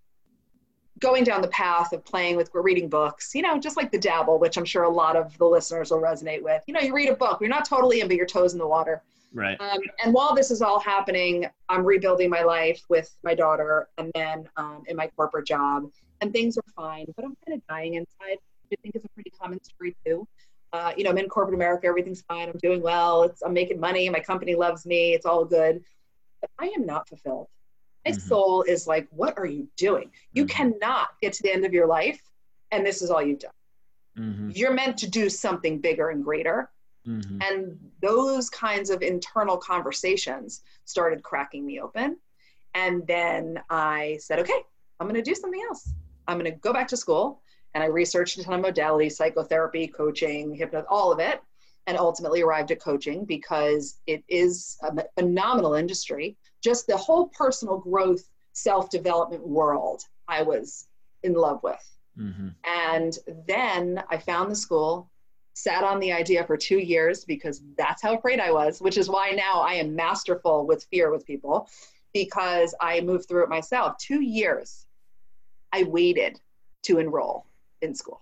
Speaker 2: going down the path of playing with reading books, you know, just like the dabble, which I'm sure a lot of the listeners will resonate with. You know, you read a book, you're not totally in, but your toes in the water.
Speaker 1: Right.
Speaker 2: Um, and while this is all happening, I'm rebuilding my life with my daughter and then um, in my corporate job, and things are fine, but I'm kind of dying inside. I think is a pretty common story too. Uh, you know, I'm in corporate America, everything's fine, I'm doing well, it's, I'm making money, my company loves me, it's all good. But I am not fulfilled. My
Speaker 1: Mhm.
Speaker 2: soul is like, what are you doing? You
Speaker 1: Mhm.
Speaker 2: cannot get to the end of your life and this is all you've done.
Speaker 1: Mhm.
Speaker 2: You're meant to do something bigger and greater.
Speaker 1: Mhm.
Speaker 2: And those kinds of internal conversations started cracking me open. And then I said, okay, I'm going to do something else. I'm going to go back to school. And I researched a ton of modalities, psychotherapy, coaching, hypnosis, all of it. And ultimately arrived at coaching because it is a phenomenal industry. Just the whole personal growth, self development world I was in love with.
Speaker 1: Mhm.
Speaker 2: And then I found the school, sat on the idea for two years because that's how afraid I was, which is why now I am masterful with fear with people because I moved through it myself. Two years I waited to enroll in school.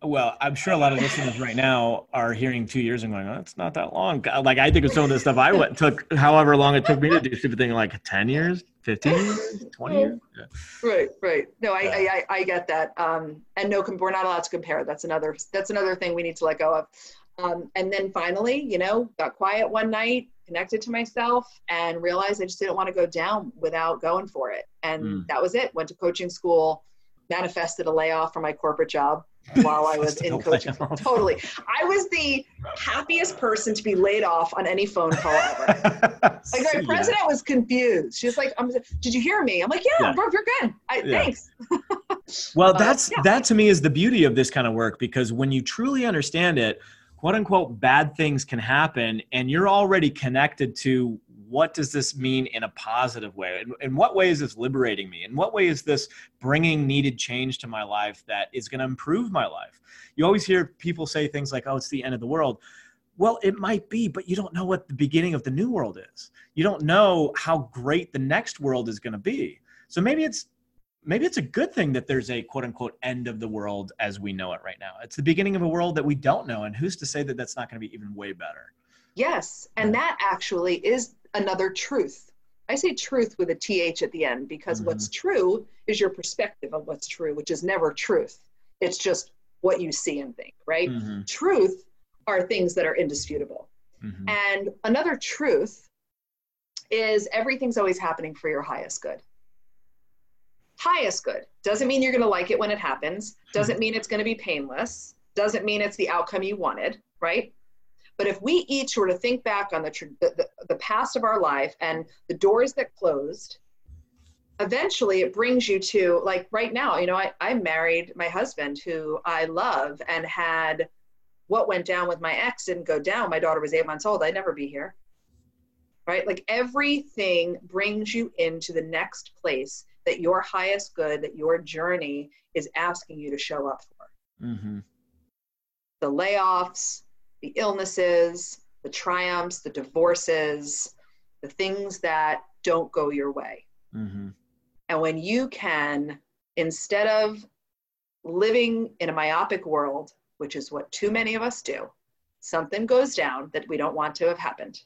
Speaker 1: Well, I'm sure a lot of listeners right now are hearing two years and going, "Oh, it's not that long." Like I think of some of the stuff I [LAUGHS] went took, however long it took me to do stupid thing, like ten years, fifteen [LAUGHS] twenty years. Yeah.
Speaker 2: Right, right. No, I,
Speaker 1: Yeah.
Speaker 2: I, I, I get that. Um, and no, we're not allowed to compare. That's another, that's another thing we need to let go of. Um, and then finally, you know, got quiet one night connected to myself and realized I just didn't want to go down without going for it. And mm. that was it. Went to coaching school, manifested a layoff from my corporate job [LAUGHS] while I was in coaching. Totally. I was the happiest person to be laid off on any phone call ever. [LAUGHS] like my president was confused. She was like, I'm, did you hear me? I'm like, yeah, yeah. bro, you're good. I, yeah. Thanks. [LAUGHS]
Speaker 1: well, uh, that's, yeah. that to me is the beauty of this kind of work because when you truly understand it, quote unquote, bad things can happen and you're already connected to what does this mean in a positive way? In, in what way is this liberating me? In what way is this bringing needed change to my life that is going to improve my life? You always hear people say things like, oh, it's the end of the world. Well, it might be, but you don't know what the beginning of the new world is. You don't know how great the next world is going to be. So maybe it's maybe it's a good thing that there's a quote unquote end of the world as we know it right now. It's the beginning of a world that we don't know. And who's to say that that's not going to be even way better?
Speaker 2: Yes. And that actually is another truth. I say truth with a TH at the end because mm-hmm. what's true is your perspective of what's true, which is never truth. It's just what you see and think, right? Mm-hmm. Truth are things that are indisputable. Mm-hmm. And another truth is everything's always happening for your highest good. Highest good doesn't mean you're going to like it when it happens, doesn't [LAUGHS] mean it's going to be painless, doesn't mean it's the outcome you wanted, right? But if we each were to think back on the, the, the past of our life and the doors that closed, eventually it brings you to like right now, you know, I, I married my husband who I love and had what went down with my ex didn't go down. My daughter was eight months old. I'd never be here. Right? Like everything brings you into the next place that your highest good, that your journey is asking you to show up for. Mm-hmm. The layoffs, the illnesses, the triumphs, the divorces, the things that don't go your way. Mm-hmm. And when you can, instead of living in a myopic world, which is what too many of us do, something goes down that we don't want to have happened.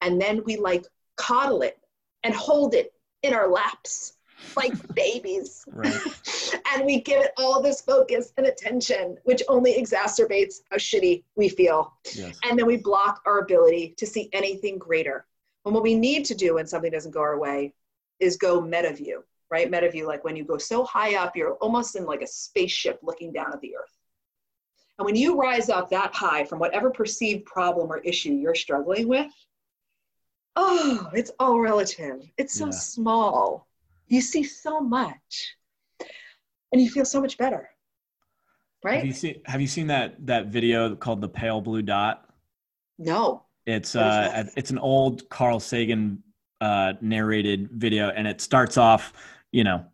Speaker 2: And then we like coddle it and hold it in our laps like babies. Right. [LAUGHS] and we give it all this focus and attention, which only exacerbates how shitty we feel. Yes. And then we block our ability to see anything greater. And what we need to do when something doesn't go our way is go meta view, right? Meta view, like when you go so high up, you're almost in like a spaceship looking down at the earth. And when you rise up that high from whatever perceived problem or issue you're struggling with, oh, it's all relative. It's so yeah. small you see so much and you feel so much better right?
Speaker 1: Have you seen have you seen that that video called the pale blue dot?
Speaker 2: No.
Speaker 1: It's uh it's an old carl sagan uh narrated video and it starts off you know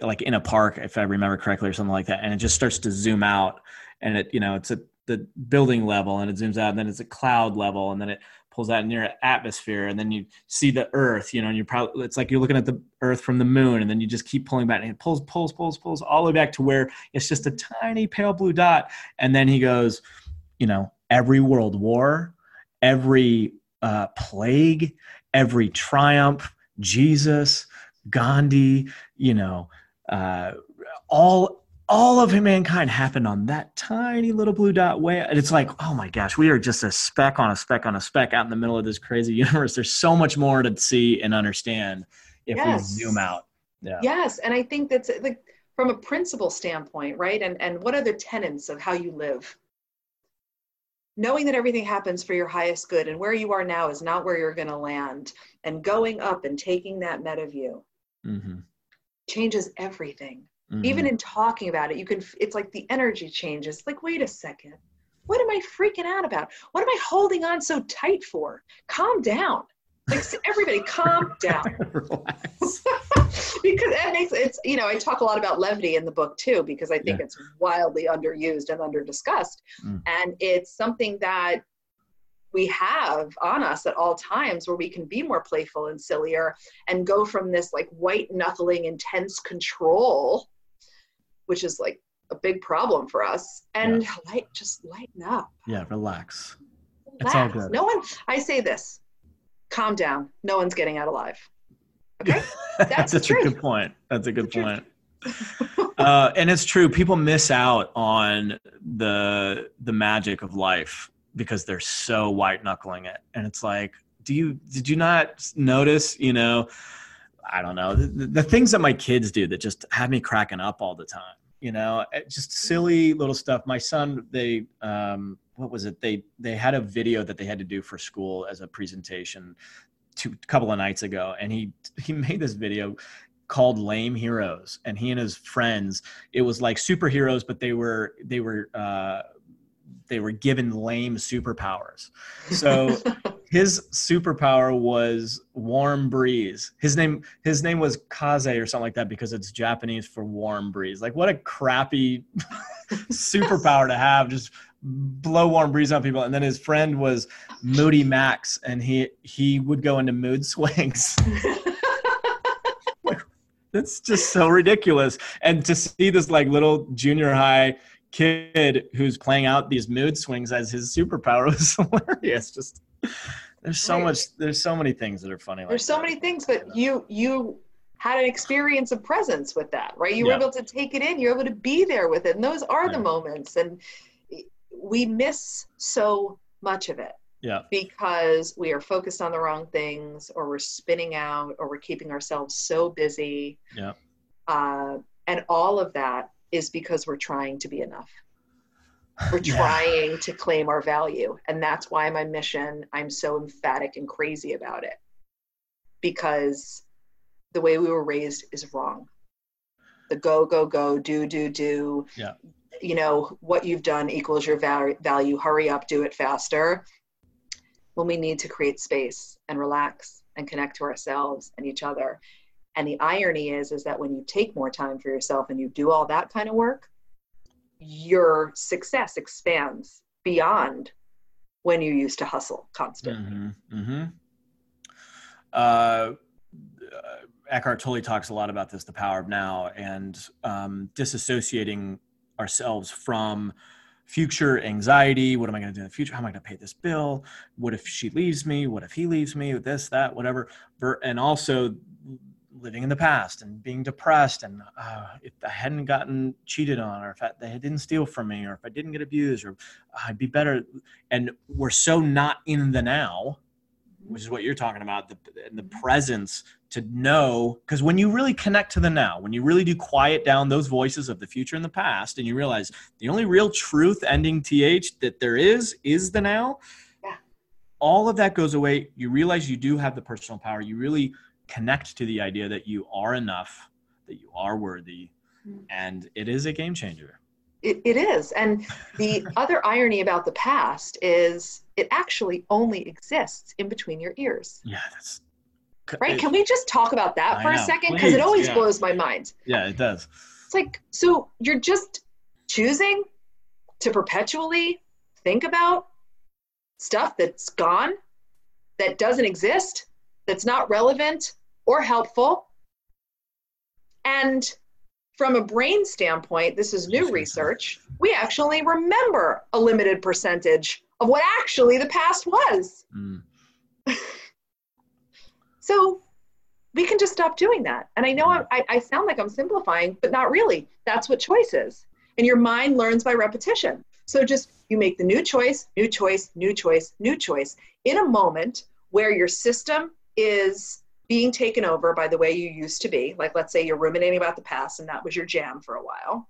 Speaker 1: like in a park if i remember correctly or something like that and it just starts to zoom out and it you know it's a the building level and it zooms out and then it's a cloud level and then it pulls out near atmosphere and then you see the earth you know and you're probably it's like you're looking at the earth from the moon and then you just keep pulling back and it pulls pulls pulls pulls all the way back to where it's just a tiny pale blue dot. And then he goes you know every world war every uh, plague every triumph jesus gandhi you know uh, all all of mankind happened on that tiny little blue dot way and it's like oh my gosh we are just a speck on a speck on a speck out in the middle of this crazy [LAUGHS] universe. There's so much more to see and understand if yes. we zoom out.
Speaker 2: Yeah. Yes and i think that's like from a principle standpoint right and and what are the tenets of how you live? Knowing that everything happens for your highest good and where you are now is not where you're going to land and going up and taking that meta view mm-hmm. changes everything Mm-hmm. Even in talking about it, you can, it's like the energy changes. Like, wait a second. What am I freaking out about? What am I holding on so tight for? Calm down. Like everybody, calm [LAUGHS] down. [LAUGHS] [LAUGHS] because that makes it's you know I talk a lot about levity in the book too because I think yeah. it's wildly underused and under discussed, mm. and it's something that we have on us at all times where we can be more playful and sillier and go from this like white knuckling intense control which is like a big problem for us. And yeah. light, just lighten up.
Speaker 1: Yeah, relax. relax. It's all good.
Speaker 2: No one, I say this calm down. No one's getting out alive. Okay? [LAUGHS]
Speaker 1: That's, That's a good point. That's a good point. uh, and it's true. People miss out on the the magic of life because they're so white knuckling it. And it's like, do you did you not notice you know i don't know the, the things that my kids do that just have me cracking up all the time you know eh, just silly little stuff. My son they um what was it? They they had a video that they had to do for school as a presentation two a couple of nights ago and he he made this video called lame heroes and he and his friends it was like superheroes but they were they were uh they were given lame superpowers. So [LAUGHS] his superpower was warm breeze his name his name was kaze or something like that because it's japanese for warm breeze like what a crappy [LAUGHS] superpower to have just blow warm breeze on people and then his friend was moody max and he he would go into mood [LAUGHS] swings It's just so ridiculous. And to see this like little junior high kid who's playing out these mood swings as his superpower [LAUGHS] was hilarious. Just [LAUGHS] there's so right. much there's so many things that are funny.
Speaker 2: There's
Speaker 1: like
Speaker 2: so
Speaker 1: that.
Speaker 2: many things, but you you had an experience of presence with that, right? You were able to take it in, you're able to be there with it. And those are yeah. the moments. And we miss so much of it.
Speaker 1: Yeah.
Speaker 2: Because we are focused on the wrong things, or we're spinning out, or we're keeping ourselves so busy.
Speaker 1: Yeah.
Speaker 2: Uh, and all of that is because we're trying to be enough. We're yeah. trying to claim our value. And that's why my mission, I'm so emphatic and crazy about it. Because the way we were raised is wrong. The go, go, go, do, do, do.
Speaker 1: Yeah.
Speaker 2: You know, what you've done equals your value. Hurry up, do it faster when we need to create space and relax and connect to ourselves and each other. And the irony is, is that when you take more time for yourself and you do all that kind of work, your success expands beyond when you used to hustle constantly.
Speaker 1: Mm-hmm. Mm-hmm. Uh, Eckhart Tolle talks a lot about this, the power of now, and um, disassociating ourselves from future anxiety. What am I going to do in the future? How am I going to pay this bill? What if she leaves me? What if he leaves me? This, that, whatever. And also living in the past and being depressed. And uh, if I hadn't gotten cheated on, or if I, they didn't steal from me, or if I didn't get abused, or I'd be better. And we're so not in the now which is what you're talking about the, the presence to know because when you really connect to the now when you really do quiet down those voices of the future and the past and you realize the only real truth ending th that there is is the now
Speaker 2: yeah.
Speaker 1: all of that goes away you realize you do have the personal power you really connect to the idea that you are enough that you are worthy mm-hmm. and it is a game changer
Speaker 2: it, it is. And the [LAUGHS] other irony about the past is it actually only exists in between your ears.
Speaker 1: Yeah, that's
Speaker 2: right. It, Can we just talk about that for a second? Because it always yeah. blows my mind.
Speaker 1: Yeah, it does.
Speaker 2: It's like, so you're just choosing to perpetually think about stuff that's gone, that doesn't exist, that's not relevant or helpful. And from a brain standpoint, this is new research, we actually remember a limited percentage of what actually the past was. Mm. [LAUGHS] so we can just stop doing that. And I know mm. I, I sound like I'm simplifying, but not really. That's what choice is. And your mind learns by repetition. So just you make the new choice, new choice, new choice, new choice in a moment where your system is being taken over by the way you used to be, like let's say you're ruminating about the past and that was your jam for a while,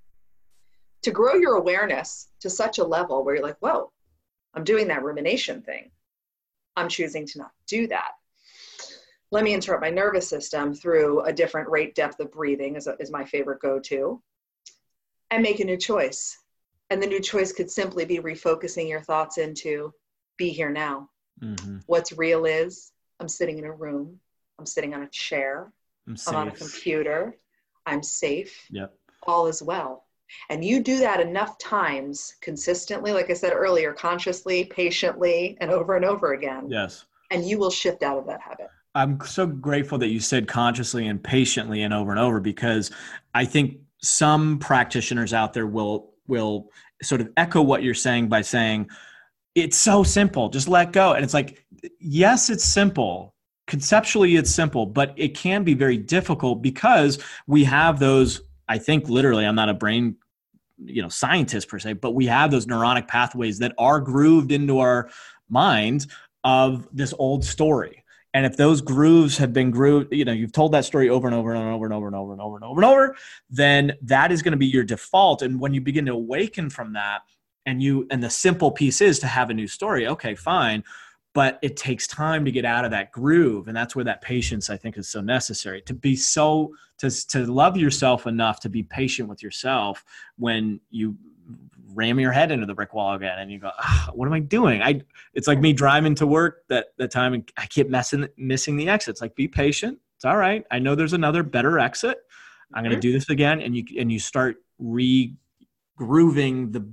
Speaker 2: to grow your awareness to such a level where you're like, whoa, I'm doing that rumination thing. I'm choosing to not do that. Let me interrupt my nervous system through a different rate depth of breathing, is, a, is my favorite go to, and make a new choice. And the new choice could simply be refocusing your thoughts into be here now. Mm-hmm. What's real is I'm sitting in a room I'm sitting on a chair. I'm, I'm on a computer. I'm safe.
Speaker 1: Yep.
Speaker 2: All is well. And you do that enough times consistently, like I said earlier, consciously, patiently, and over and over again.
Speaker 1: Yes.
Speaker 2: And you will shift out of that habit.
Speaker 1: I'm so grateful that you said consciously and patiently and over and over because I think some practitioners out there will will sort of echo what you're saying by saying it's so simple just let go and it's like yes it's simple conceptually it's simple but it can be very difficult because we have those i think literally i'm not a brain you know scientist per se but we have those neuronic pathways that are grooved into our mind of this old story. And if those grooves have been grooved, you know, you've told that story over and over and over and over and over and over and over and over, then that is going to be your default. And when you begin to awaken from that, and you and the simple piece is to have a new story, okay, fine. But it takes time to get out of that groove. And that's where that patience I think is so necessary. To be so to to love yourself enough to be patient with yourself when you ram your head into the brick wall again and you go ah, what am i doing i it's like me driving to work that that time and i keep messing missing the exit it's like be patient it's all right i know there's another better exit i'm going to mm-hmm. do this again and you and you start re-grooving the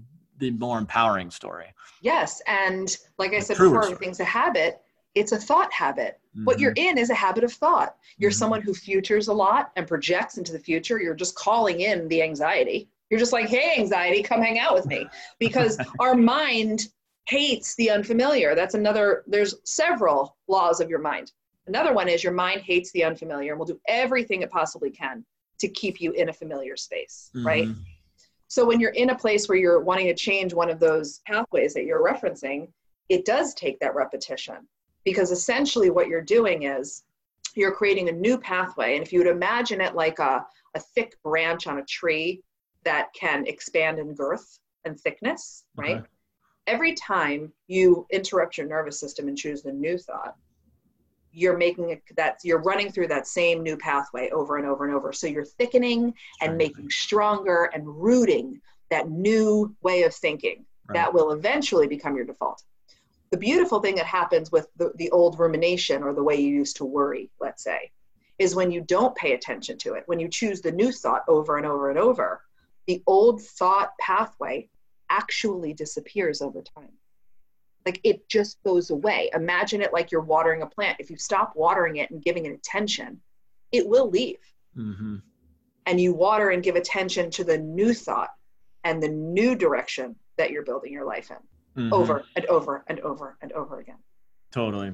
Speaker 1: the more empowering story
Speaker 2: yes and like i said before everything's a habit it's a thought habit mm-hmm. what you're mm-hmm. in is a habit of thought you're mm-hmm. someone who futures a lot and projects into the future you're just calling in the anxiety you're just like, hey, anxiety, come hang out with me. Because [LAUGHS] our mind hates the unfamiliar. That's another, there's several laws of your mind. Another one is your mind hates the unfamiliar and will do everything it possibly can to keep you in a familiar space, mm-hmm. right? So when you're in a place where you're wanting to change one of those pathways that you're referencing, it does take that repetition because essentially what you're doing is you're creating a new pathway. And if you would imagine it like a, a thick branch on a tree that can expand in girth and thickness, right? Okay. Every time you interrupt your nervous system and choose the new thought, you're making it that you're running through that same new pathway over and over and over. So you're thickening and making stronger and rooting that new way of thinking right. that will eventually become your default. The beautiful thing that happens with the, the old rumination or the way you used to worry, let's say, is when you don't pay attention to it, when you choose the new thought over and over and over, the old thought pathway actually disappears over time. Like it just goes away. Imagine it like you're watering a plant. If you stop watering it and giving it attention, it will leave. Mm-hmm. And you water and give attention to the new thought and the new direction that you're building your life in mm-hmm. over and over and over and over again.
Speaker 1: Totally.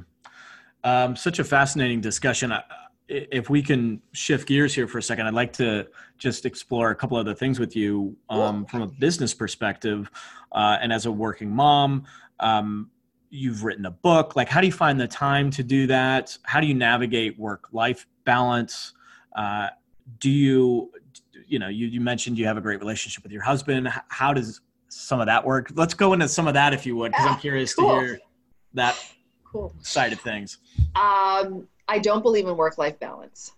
Speaker 1: Um, such a fascinating discussion. I, if we can shift gears here for a second, I'd like to just explore a couple other things with you um, from a business perspective. Uh, and as a working mom, um, you've written a book. Like, how do you find the time to do that? How do you navigate work life balance? Uh, do you, you know, you, you mentioned you have a great relationship with your husband. How does some of that work? Let's go into some of that if you would, because I'm curious cool. to hear that cool. side of things.
Speaker 2: Um, I don't believe in work life balance.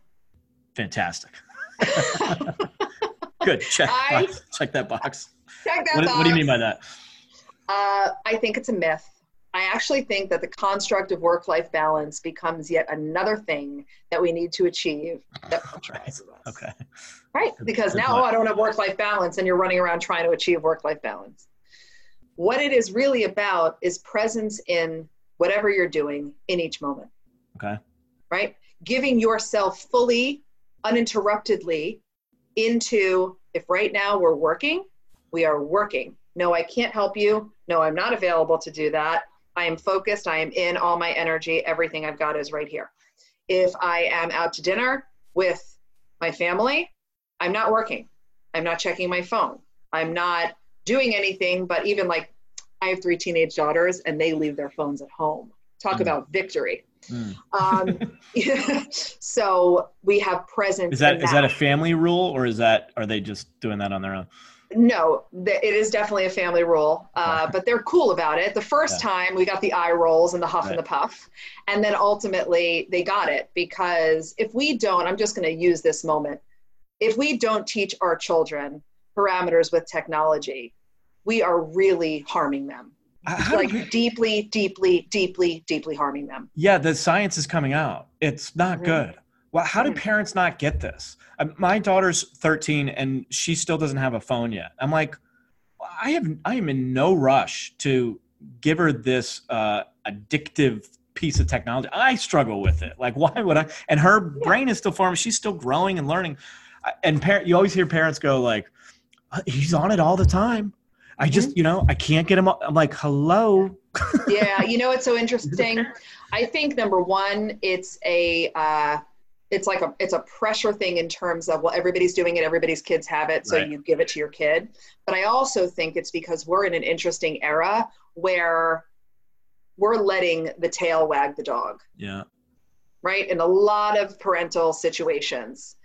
Speaker 1: Fantastic. [LAUGHS] [LAUGHS] Good. Check. I, check that box.
Speaker 2: Check that
Speaker 1: what,
Speaker 2: box.
Speaker 1: What do you mean by that?
Speaker 2: Uh, I think it's a myth. I actually think that the construct of work life balance becomes yet another thing that we need to achieve that [LAUGHS]
Speaker 1: pressurizes us. Okay.
Speaker 2: Right? Because now oh, I don't have work life balance and you're running around trying to achieve work life balance. What it is really about is presence in whatever you're doing in each moment.
Speaker 1: Okay
Speaker 2: right? Giving yourself fully, uninterruptedly into if right now we're working, we are working. No, I can't help you. No, I'm not available to do that. I am focused. I am in all my energy. Everything I've got is right here. If I am out to dinner with my family, I'm not working. I'm not checking my phone. I'm not doing anything, but even like I have three teenage daughters and they leave their phones at home. Talk mm. about victory. Mm. Um, [LAUGHS] so we have presence.
Speaker 1: Is that, that is that a family rule, or is that are they just doing that on their own?
Speaker 2: No, it is definitely a family rule, uh, but they're cool about it. The first yeah. time we got the eye rolls and the huff right. and the puff, and then ultimately they got it because if we don't, I'm just going to use this moment. If we don't teach our children parameters with technology, we are really harming them how like we, deeply, deeply, deeply, deeply harming them.
Speaker 1: Yeah, the science is coming out. It's not mm-hmm. good. Well, how do mm-hmm. parents not get this? Um, my daughter's 13 and she still doesn't have a phone yet. I'm like, I have, I am in no rush to give her this uh, addictive piece of technology. I struggle with it. Like, [LAUGHS] why would I? And her brain is still forming. She's still growing and learning. And parent, you always hear parents go like, "He's on it all the time." I just, mm-hmm. you know, I can't get him. I'm like, hello.
Speaker 2: yeah, you know, it's so [LAUGHS] interesting. I think number one, it's a, uh, it's like a, it's a pressure thing in terms of well, everybody's doing it, everybody's kids have it, so right. you give it to your kid. But I also think it's because we're in an interesting era where we're letting the tail wag the dog.
Speaker 1: Yeah.
Speaker 2: Right? In a lot of parental situations.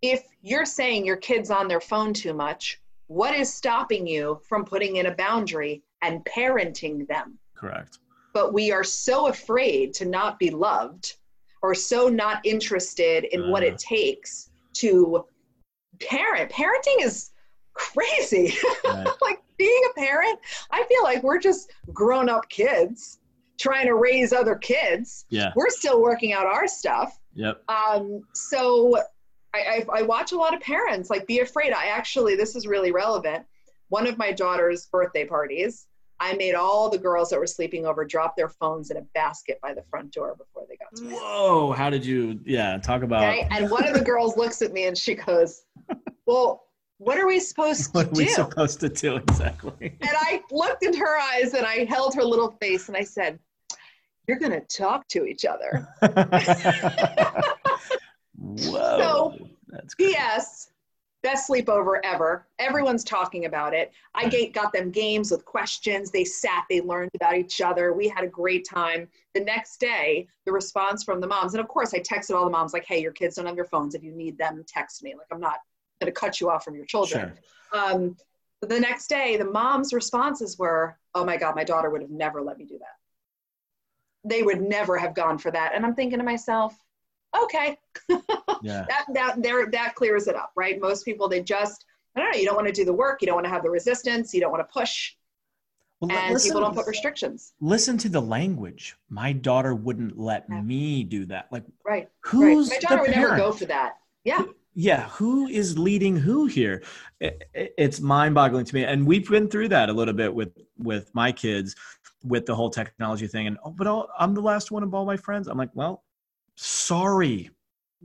Speaker 2: If you're saying your kid's on their phone too much, what is stopping you from putting in a boundary and parenting them?
Speaker 1: Correct.
Speaker 2: But we are so afraid to not be loved or so not interested in uh, what it takes to parent. Parenting is crazy. [LAUGHS] Right. like being a parent, I feel like we're just grown up kids trying to raise other kids.
Speaker 1: Yeah.
Speaker 2: We're still working out our stuff.
Speaker 1: Yep.
Speaker 2: Um, so I, I, I watch a lot of parents like be afraid. I actually, this is really relevant. One of my daughter's birthday parties, I made all the girls that were sleeping over drop their phones in a basket by the front door before they got to
Speaker 1: bed. Whoa! How did you? Yeah, talk about. Okay?
Speaker 2: And one of the girls looks at me and she goes, "Well, what are we supposed to [LAUGHS]
Speaker 1: do? What are we supposed to do exactly?
Speaker 2: And I looked in her eyes and I held her little face and I said, "You're going to talk to each other." [LAUGHS] [LAUGHS]
Speaker 1: Whoa.
Speaker 2: So, That's P.S. Best sleepover ever. Everyone's talking about it. I got them games with questions. They sat, they learned about each other. We had a great time. The next day, the response from the moms, and of course, I texted all the moms like, hey, your kids don't have your phones. If you need them, text me. Like, I'm not going to cut you off from your children. Sure. Um, the next day, the mom's responses were, "Oh my God, my daughter would have never let me do that. They would never have gone for that." And I'm thinking to myself, "Okay, [LAUGHS]
Speaker 1: yeah.
Speaker 2: that that there that clears it up, right? Most people they just I don't know. You don't want to do the work. You don't want to have the resistance. You don't want to push." Well, and listen, people don't put restrictions.
Speaker 1: Listen to the language. My daughter wouldn't let yeah. me do that. Like,
Speaker 2: right?
Speaker 1: Who's
Speaker 2: right. My daughter would never go for that. Yeah
Speaker 1: yeah who is leading who here it's mind-boggling to me and we've been through that a little bit with with my kids with the whole technology thing and oh but i i'm the last one of all my friends i'm like well sorry.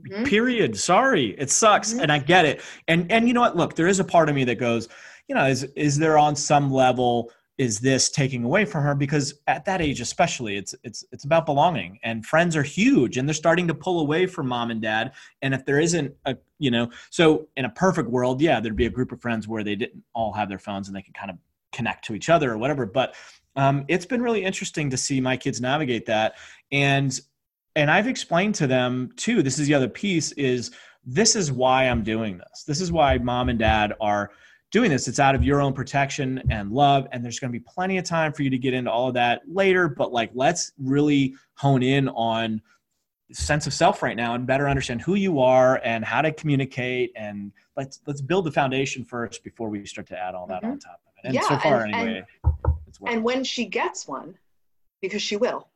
Speaker 1: Mm-hmm. period. Sorry. It sucks mm-hmm. and i get it. And and you know what? Look there is a part of me that goes you know is is there on some level is this taking away from her? Because at that age especially it's it's it's about belonging and friends are huge and they're starting to pull away from mom and dad and if there isn't a you know so in a perfect world yeah there'd be a group of friends where they didn't all have their phones and they could kind of connect to each other or whatever but um, it's been really interesting to see my kids navigate that and and i've explained to them too this is the other piece is this is why i'm doing this this is why mom and dad are doing this. It's out of your own protection and love. And there's going to be plenty of time for you to get into all of that later. But like, let's really hone in on sense of self right now and better understand who you are and how to communicate and let's let's build the foundation first before we start to add all that mm-hmm. on top of it and yeah, so far and, anyway
Speaker 2: and, and when she gets one because she will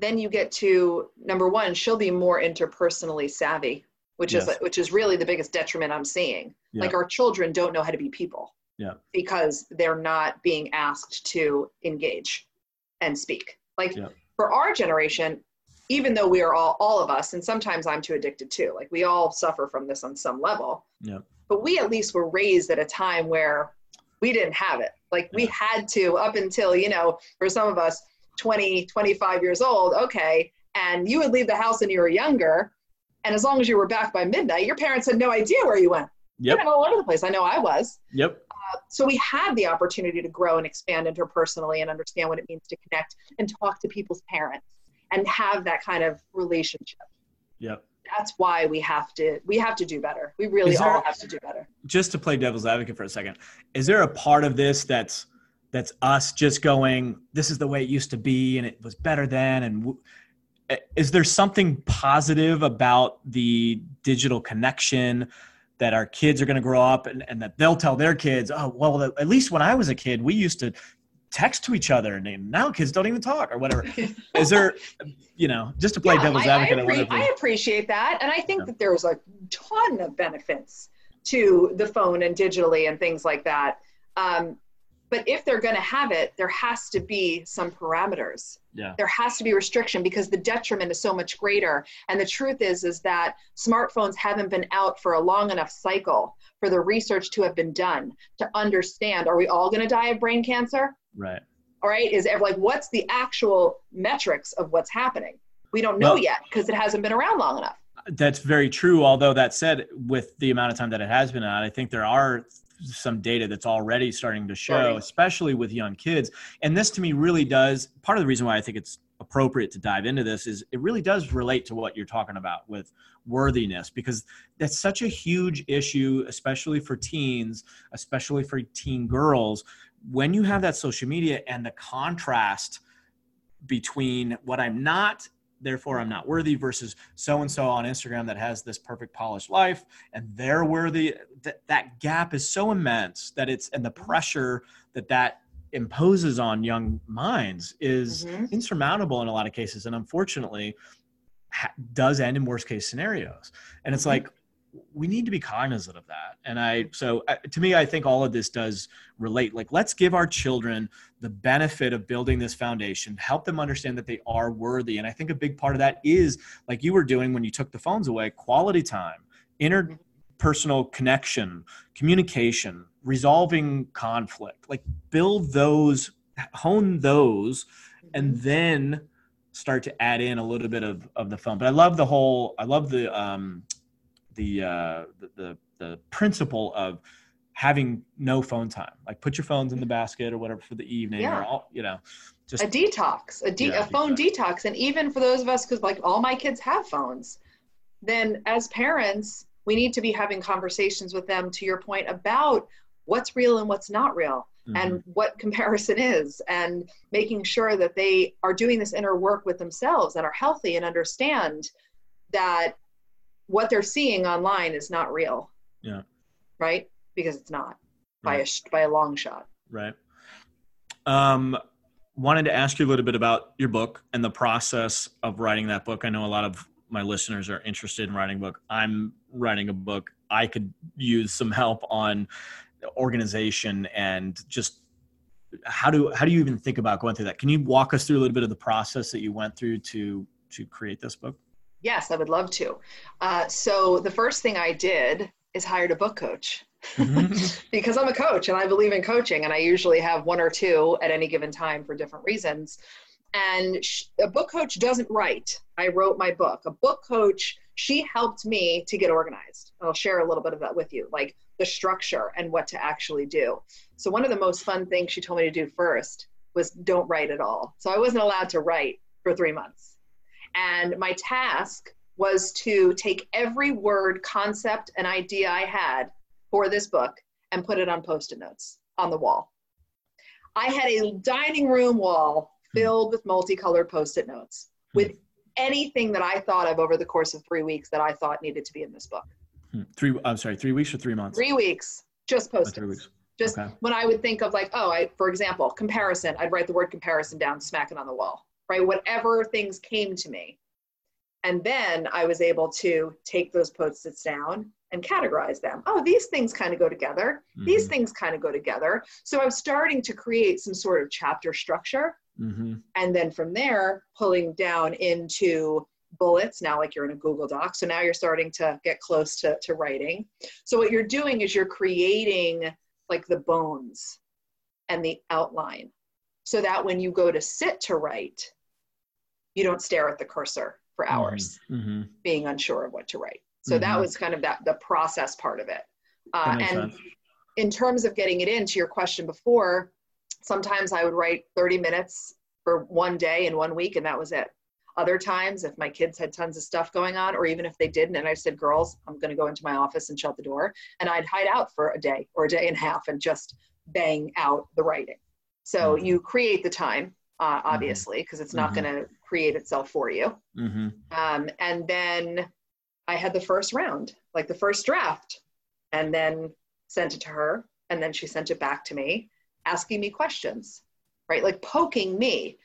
Speaker 2: then you get to number one she'll be more interpersonally savvy which yes. is which is really the biggest detriment I'm seeing. Yeah. Like our children don't know how to be people.
Speaker 1: Yeah.
Speaker 2: Because they're not being asked to engage and speak. Like yeah. for our generation, even though we are all all of us, and sometimes I'm too addicted too. Like we all suffer from this on some level.
Speaker 1: Yeah.
Speaker 2: But we at least were raised at a time where we didn't have it. Like we had to up until, you know, for some of us 20, 25 years old, okay, and you would leave the house when you were younger and as long as you were back by midnight, your parents had no idea where you went.
Speaker 1: Yep.
Speaker 2: You all over the place. I know I was.
Speaker 1: Yep.
Speaker 2: Uh, so we had the opportunity to grow and expand interpersonally and understand what it means to connect and talk to people's parents and have that kind of relationship.
Speaker 1: Yep.
Speaker 2: That's why we have to we have to do better. We really there, all have to do better.
Speaker 1: Just to play devil's advocate for a second, is there a part of this that's that's us just going, this is the way it used to be, and it was better then, and is there something positive about the digital connection that our kids are going to grow up and, and that they'll tell their kids oh well at least when i was a kid we used to text to each other and now kids don't even talk or whatever. [LAUGHS] Is there you know just to play yeah, devil's advocate
Speaker 2: I, I, I, appreciate that and i think yeah. that there's a ton of benefits to the phone and digitally and things like that. Um, but if they're going to have it there has to be some parameters.
Speaker 1: Yeah.
Speaker 2: there has to be restriction because the detriment is so much greater. And the truth is is that smartphones haven't been out for a long enough cycle for the research to have been done to understand are we all going to die of brain cancer?
Speaker 1: Right.
Speaker 2: All right? Is ever like what's the actual metrics of what's happening? We don't know well, yet because it hasn't been around long enough.
Speaker 1: That's very true. Although that said, with the amount of time that it has been out, I think there are some data that's already starting to show, especially with young kids. And this to me really does part of the reason why I think it's appropriate to dive into this is it really does relate to what you're talking about with worthiness because that's such a huge issue especially for teens especially for teen girls when you have that social media and the contrast between what I'm not therefore I'm not worthy versus so and so on Instagram that has this perfect polished life and they're worthy that that gap is so immense that it's and the pressure that that imposes on young minds is mm-hmm. insurmountable in a lot of cases and unfortunately ha- does end in worst case scenarios and it's mm-hmm. like we need to be cognizant of that. And i so uh, to me i think all of this does relate. Like let's give our children the benefit of building this foundation help them understand that they are worthy. And i think a big part of that is like you were doing when you took the phones away quality time interpersonal connection communication resolving conflict. Like build those hone those and mm-hmm. then start to add in a little bit of, of the phone. But i love the whole i love the um the uh, the, the the principle of having no phone time. Like put your phones in the basket or whatever for the evening yeah. or all, you know,
Speaker 2: just a detox, a, de- yeah, a phone detox. detox. And even for those of us, cause like all my kids have phones, then as parents, we need to be having conversations with them to your point about what's real and what's not real mm-hmm. and what [LAUGHS] comparison is and making sure that they are doing this inner work with themselves and are healthy and understand that what they're seeing online is not real.
Speaker 1: Yeah.
Speaker 2: Right? Because it's not by a by a long shot.
Speaker 1: Right. Um wanted to ask you a little bit about your book and the process of writing that book. I know a lot of my listeners are interested in writing a book. I'm writing a book. I could use some help on organization and just how do how do you even think about going through that? Can you walk us through a little bit of the process that you went through to to create this book?
Speaker 2: Yes, I would love to. Uh, so the first thing I did is hired a book coach. Mm-hmm. [LAUGHS] because I'm a coach and I believe in coaching, and I usually have one or two at any given time for different reasons. And a book coach doesn't write. I wrote my book. A book coach, she helped me to get organized. I'll share a little bit of that with you, like the structure and what to actually do. So, one of the most fun things she told me to do first was don't write at all. So, I wasn't allowed to write for three months and my task was to take every word, concept, and idea I had for this book and put it on post it notes on the wall. I had a dining room wall filled with multicolored post it notes with anything that I thought of over the course of three weeks that I thought needed to be in this book.
Speaker 1: Hmm. Three, I'm sorry, three weeks or three months?
Speaker 2: Three weeks, just post it. Three weeks. Just okay. when I would think of like, oh, I, for example, comparison, I'd write the word comparison down, smack it on the wall right? Whatever things came to me. And then I was able to take those post-its down and categorize them. Oh, these things kind of go together. Mm-hmm. These things kind of go together. So I'm starting to create some sort of chapter structure. Mm-hmm. And then from there, pulling down into bullets now like you're in a google doc so now you're starting to get close to, to writing so what you're doing is you're creating like the bones and the outline so that when you go to sit to write you don't stare at the cursor for mm-hmm. hours mm-hmm. being unsure of what to write so mm-hmm. that was kind of that the process part of it uh, and sense. in terms of getting it into your question before sometimes i would write 30 minutes for one day in one week and that was it other times if my kids had tons of stuff going on or even if they didn't and i said girls i'm going to go into my office and shut the door and i'd hide out for a day or a day and a half and just bang out the writing so mm-hmm. you create the time uh, mm-hmm. obviously, because it's not mm-hmm. going to create itself for you. Mm-hmm. Um, and then I had the first round, like the first draft, and then sent it to her. And then she sent it back to me, asking me questions, right? Like poking me.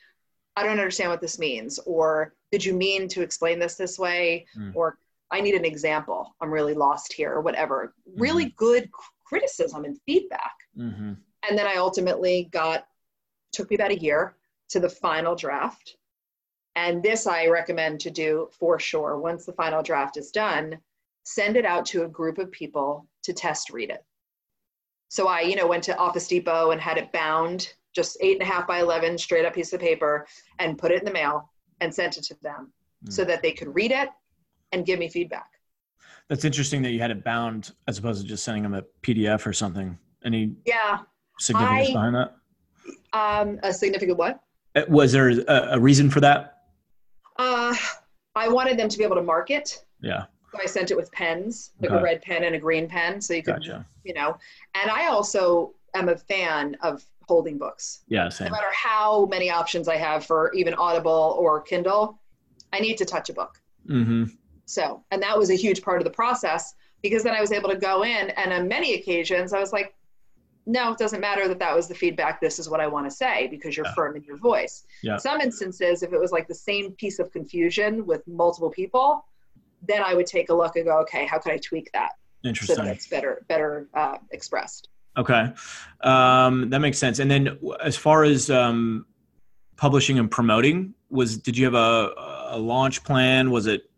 Speaker 2: I don't understand what this means. Or did you mean to explain this this way? Mm. Or I need an example. I'm really lost here, or whatever. Really mm-hmm. good criticism and feedback. Mm-hmm. And then I ultimately got, took me about a year to the final draft. And this I recommend to do for sure. Once the final draft is done, send it out to a group of people to test read it. So I, you know, went to Office Depot and had it bound, just eight and a half by 11, straight up piece of paper, and put it in the mail and sent it to them mm. so that they could read it and give me feedback.
Speaker 1: That's interesting that you had it bound as opposed to just sending them a PDF or something. Any
Speaker 2: yeah
Speaker 1: significance I, behind that?
Speaker 2: Um, a significant what?
Speaker 1: Uh, was there a, a reason for that?
Speaker 2: Uh, I wanted them to be able to mark it.
Speaker 1: Yeah.
Speaker 2: So I sent it with pens, like okay. a red pen and a green pen, so you could,
Speaker 1: gotcha.
Speaker 2: you know. And I also am a fan of holding books.
Speaker 1: Yeah, same.
Speaker 2: No matter how many options I have for even Audible or Kindle, I need to touch a book.
Speaker 1: Mm-hmm.
Speaker 2: So, and that was a huge part of the process because then I was able to go in, and on many occasions, I was like, no, it doesn't matter that that was the feedback. This is what I want to say because you're yeah. firm in your voice.
Speaker 1: Yeah.
Speaker 2: Some instances, if it was like the same piece of confusion with multiple people, then I would take a look and go, okay, how can I tweak that?
Speaker 1: Interesting.
Speaker 2: So that it's better, better uh, expressed.
Speaker 1: Okay, um, that makes sense. And then, as far as um, publishing and promoting, was did you have a, a launch plan? Was it?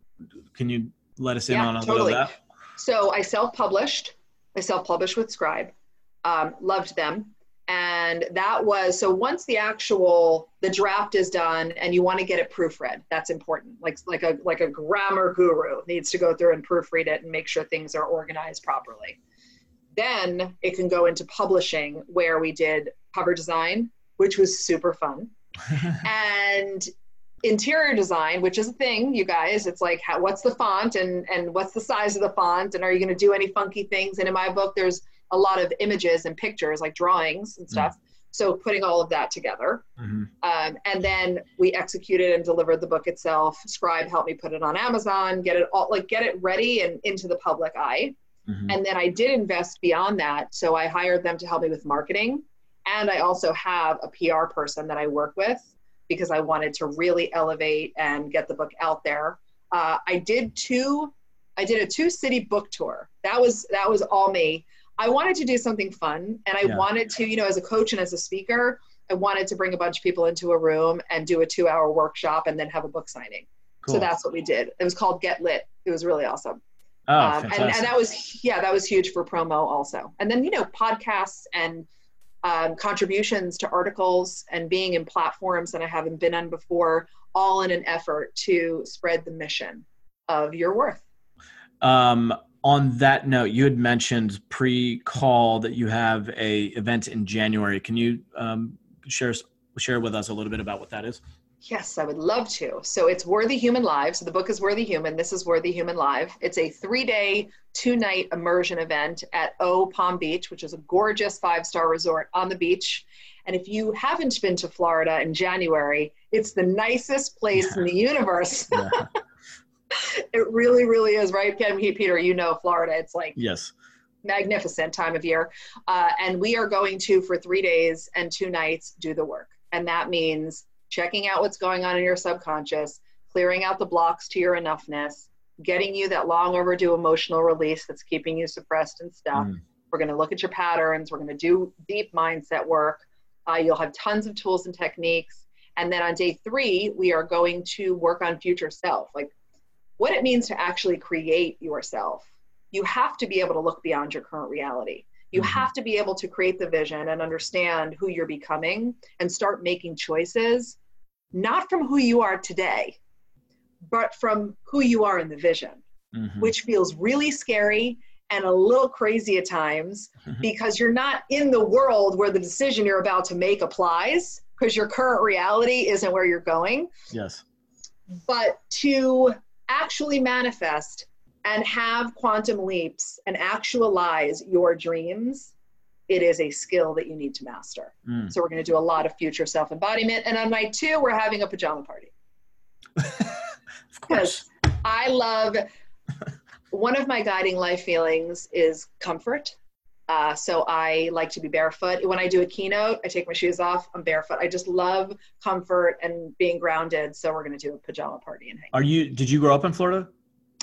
Speaker 1: Can you let us in
Speaker 2: yeah,
Speaker 1: on a
Speaker 2: totally.
Speaker 1: little of that?
Speaker 2: So I self-published. I self-published with Scribe. Um, loved them, and that was so. Once the actual the draft is done, and you want to get it proofread, that's important. Like like a like a grammar guru needs to go through and proofread it and make sure things are organized properly. Then it can go into publishing where we did cover design, which was super fun. [LAUGHS] and interior design, which is a thing, you guys. It's like, how, what's the font and, and what's the size of the font? And are you going to do any funky things? And in my book, there's a lot of images and pictures, like drawings and stuff. Mm. So putting all of that together.
Speaker 1: Mm-hmm.
Speaker 2: Um, and then we executed and delivered the book itself. Scribe helped me put it on Amazon, get it all, like get it ready and into the public eye. Mm-hmm. And then I did invest beyond that. So I hired them to help me with marketing. And I also have a PR person that I work with because I wanted to really elevate and get the book out there. Uh, I did two, I did a two city book tour. That was that was all me. I wanted to do something fun, and I yeah. wanted to, you know, as a coach and as a speaker, I wanted to bring a bunch of people into a room and do a two-hour workshop and then have a book signing. Cool. So that's what we did. It was called Get Lit. It was really awesome.
Speaker 1: Oh, um,
Speaker 2: and, and that was yeah, that was huge for promo also. And then you know podcasts and um, contributions to articles and being in platforms that I haven't been on before, all in an effort to spread the mission of your worth.
Speaker 1: Um, on that note, you had mentioned pre-call that you have a event in January. Can you um, share share with us a little bit about what that is?
Speaker 2: Yes, I would love to. So it's Worthy Human Live. So the book is Worthy Human. This is Worthy Human Live. It's a three day, two night immersion event at Eau Palm Beach, which is a gorgeous five star resort on the beach. And if you haven't been to Florida in January, it's the nicest place in the universe. [LAUGHS] it really, really is, right? Peter, you know Florida. It's like
Speaker 1: yes,
Speaker 2: magnificent time of year. Uh, and we are going to, for three days and two nights, do the work. And that means checking out what's going on in your subconscious, clearing out the blocks to your enoughness, getting you that long overdue emotional release that's keeping you suppressed and stuck. Mm. We're going to look at your patterns. We're going to do deep mindset work. Uh, you'll have tons of tools and techniques. And then on day three, we are going to work on future self, like what it means to actually create yourself. You have to be able to look beyond your current reality. You mm-hmm. have to be able to create the vision and understand who you're becoming and start making choices not from who you are today, but from who you are in the vision, mm-hmm. which feels really scary and a little crazy at times mm-hmm. because you're not in the world where the decision you're about to make applies because your current reality isn't where you're going.
Speaker 1: Yes.
Speaker 2: But to actually manifest and have quantum leaps and actualize your dreams it is a skill that you need to master. Mm. So we're going to do a lot of future self embodiment. And on night two, we're having a pajama party. [LAUGHS]
Speaker 1: of course.
Speaker 2: I love one of my guiding life feelings is comfort. Uh, so I like to be barefoot. When I do a keynote, I take my shoes off. I'm barefoot. I just love comfort and being grounded. So we're going to do a pajama party and hang.
Speaker 1: Are you? Did you grow up in Florida?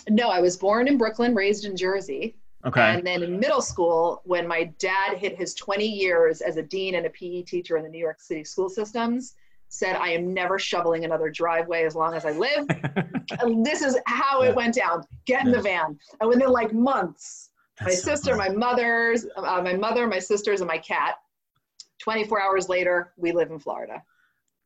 Speaker 2: No, I was born in Brooklyn, raised in Jersey.
Speaker 1: Okay.
Speaker 2: And then in middle school, when my dad hit his 20 years as a dean and a PE teacher in the New York City school systems, said, I am never shoveling another driveway as long as I live. [LAUGHS] this is how it went down. Get in yeah. the van. And within like months, my sister, my mother's, uh, my mother, my sisters, and my cat, 24 hours later, we live in Florida.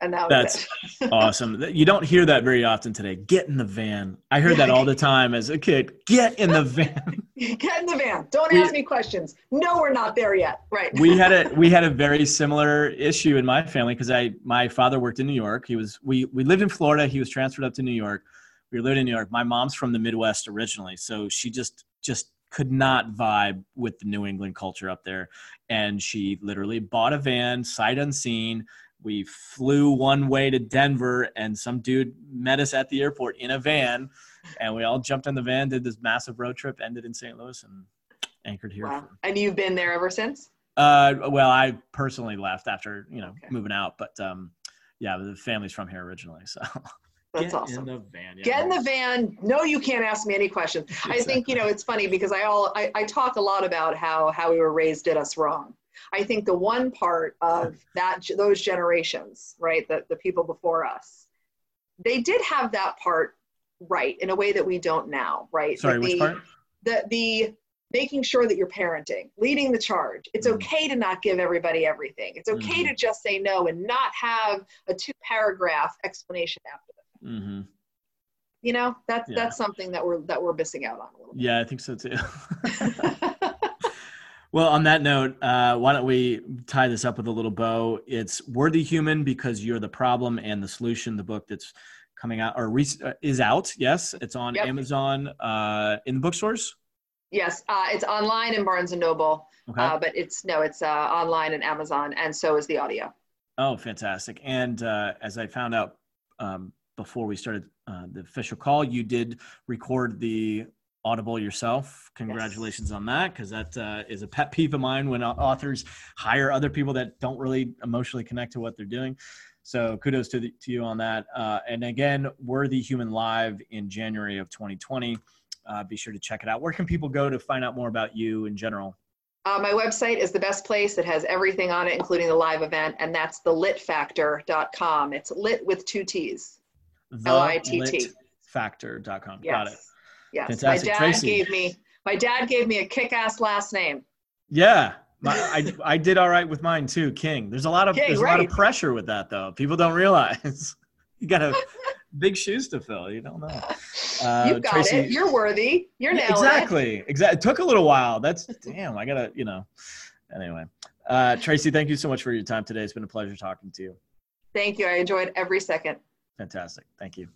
Speaker 2: And that
Speaker 1: That's awesome. You don't hear that very often today. Get in the van. I heard that all the time as a kid. Get in the van. [LAUGHS]
Speaker 2: Get in the van. Don't
Speaker 1: We-
Speaker 2: ask me questions. No, we're not there yet. Right.
Speaker 1: we had a [LAUGHS] we had a very similar issue in my family because I my father worked in New York. He was we we lived in Florida. He was transferred up to New York. We lived in New York. My mom's from the Midwest originally, so she just just could not vibe with the New England culture up there. And she literally bought a van, sight unseen. We flew one way to Denver, and some dude met us at the airport in a van, and we all jumped in the van, did this massive road trip, ended in St. Louis, and anchored here.
Speaker 2: Wow.
Speaker 1: For,
Speaker 2: And you've been there ever since?
Speaker 1: uh, well, I personally left after you know
Speaker 2: Okay.
Speaker 1: moving out, but um, yeah, the family's from here originally, so [LAUGHS]
Speaker 2: That's
Speaker 1: Get
Speaker 2: awesome.
Speaker 1: In the van. yeah.
Speaker 2: Get in the van. No, you can't ask me any questions. I think you know it's funny because I all I, I talk a lot about how how we were raised did us wrong. I think the one part of [LAUGHS] that those generations, right, the the people before us, they did have that part right in a way that we don't now, right?
Speaker 1: Sorry,
Speaker 2: the,
Speaker 1: which part?
Speaker 2: The the making sure that you're parenting, leading the charge. It's
Speaker 1: Mhm.
Speaker 2: okay to not give everybody everything. It's okay
Speaker 1: Mhm.
Speaker 2: to just say no and not have a two paragraph explanation after that.
Speaker 1: hmm
Speaker 2: You know, that's
Speaker 1: Yeah.
Speaker 2: that's something that we're that we're missing out on a little bit.
Speaker 1: Yeah, I think so too. [LAUGHS] well, on that note, uh, why don't we tie this up with a little bow? It's Worthy Human because you're the problem and the solution. The book that's coming out or re- uh, is out. Yes, it's on
Speaker 2: Yep.
Speaker 1: Amazon uh, in the bookstores.
Speaker 2: yes, uh, it's online in Barnes and Noble,
Speaker 1: Okay.
Speaker 2: uh, but it's no, it's uh, online in Amazon, and so is the audio.
Speaker 1: Oh, fantastic! And uh, as I found out um, before we started uh, the official call, you did record the Audible yourself. Congratulations on that, because that uh, is a pet peeve of mine when authors hire other people that don't really emotionally connect to what they're doing. So kudos to, the, to you on that. Uh, and again, Worthy Human Live in January of 2020. Uh, be sure to check it out. Where can people go to find out more about you in general?
Speaker 2: Uh, my website is the best place. It has everything on it, including the live event, and that's thelittfactor.com. It's lit with two T's. L-I-T-T.
Speaker 1: Factor.com.
Speaker 2: Yes.
Speaker 1: Got it.
Speaker 2: Yes.
Speaker 1: Fantastic.
Speaker 2: My dad
Speaker 1: Tracy.
Speaker 2: gave me my dad gave me a kick-ass last name.
Speaker 1: Yeah. My, [LAUGHS] I, I did all right with mine too, King. There's a lot of
Speaker 2: King,
Speaker 1: there's a lot of pressure with that though. People don't realize [LAUGHS] you got a [LAUGHS] big shoes to fill. You don't know. Uh,
Speaker 2: you got
Speaker 1: Tracy-
Speaker 2: it. You're worthy. You're
Speaker 1: Yeah,
Speaker 2: nailing it.
Speaker 1: exactly. Exactly. It took a little while. That's damn. I gotta, you know. Anyway, uh, Tracy, thank you so much for your time today. It's been a pleasure talking to you.
Speaker 2: Thank you. I enjoyed every second.
Speaker 1: Fantastic. Thank you.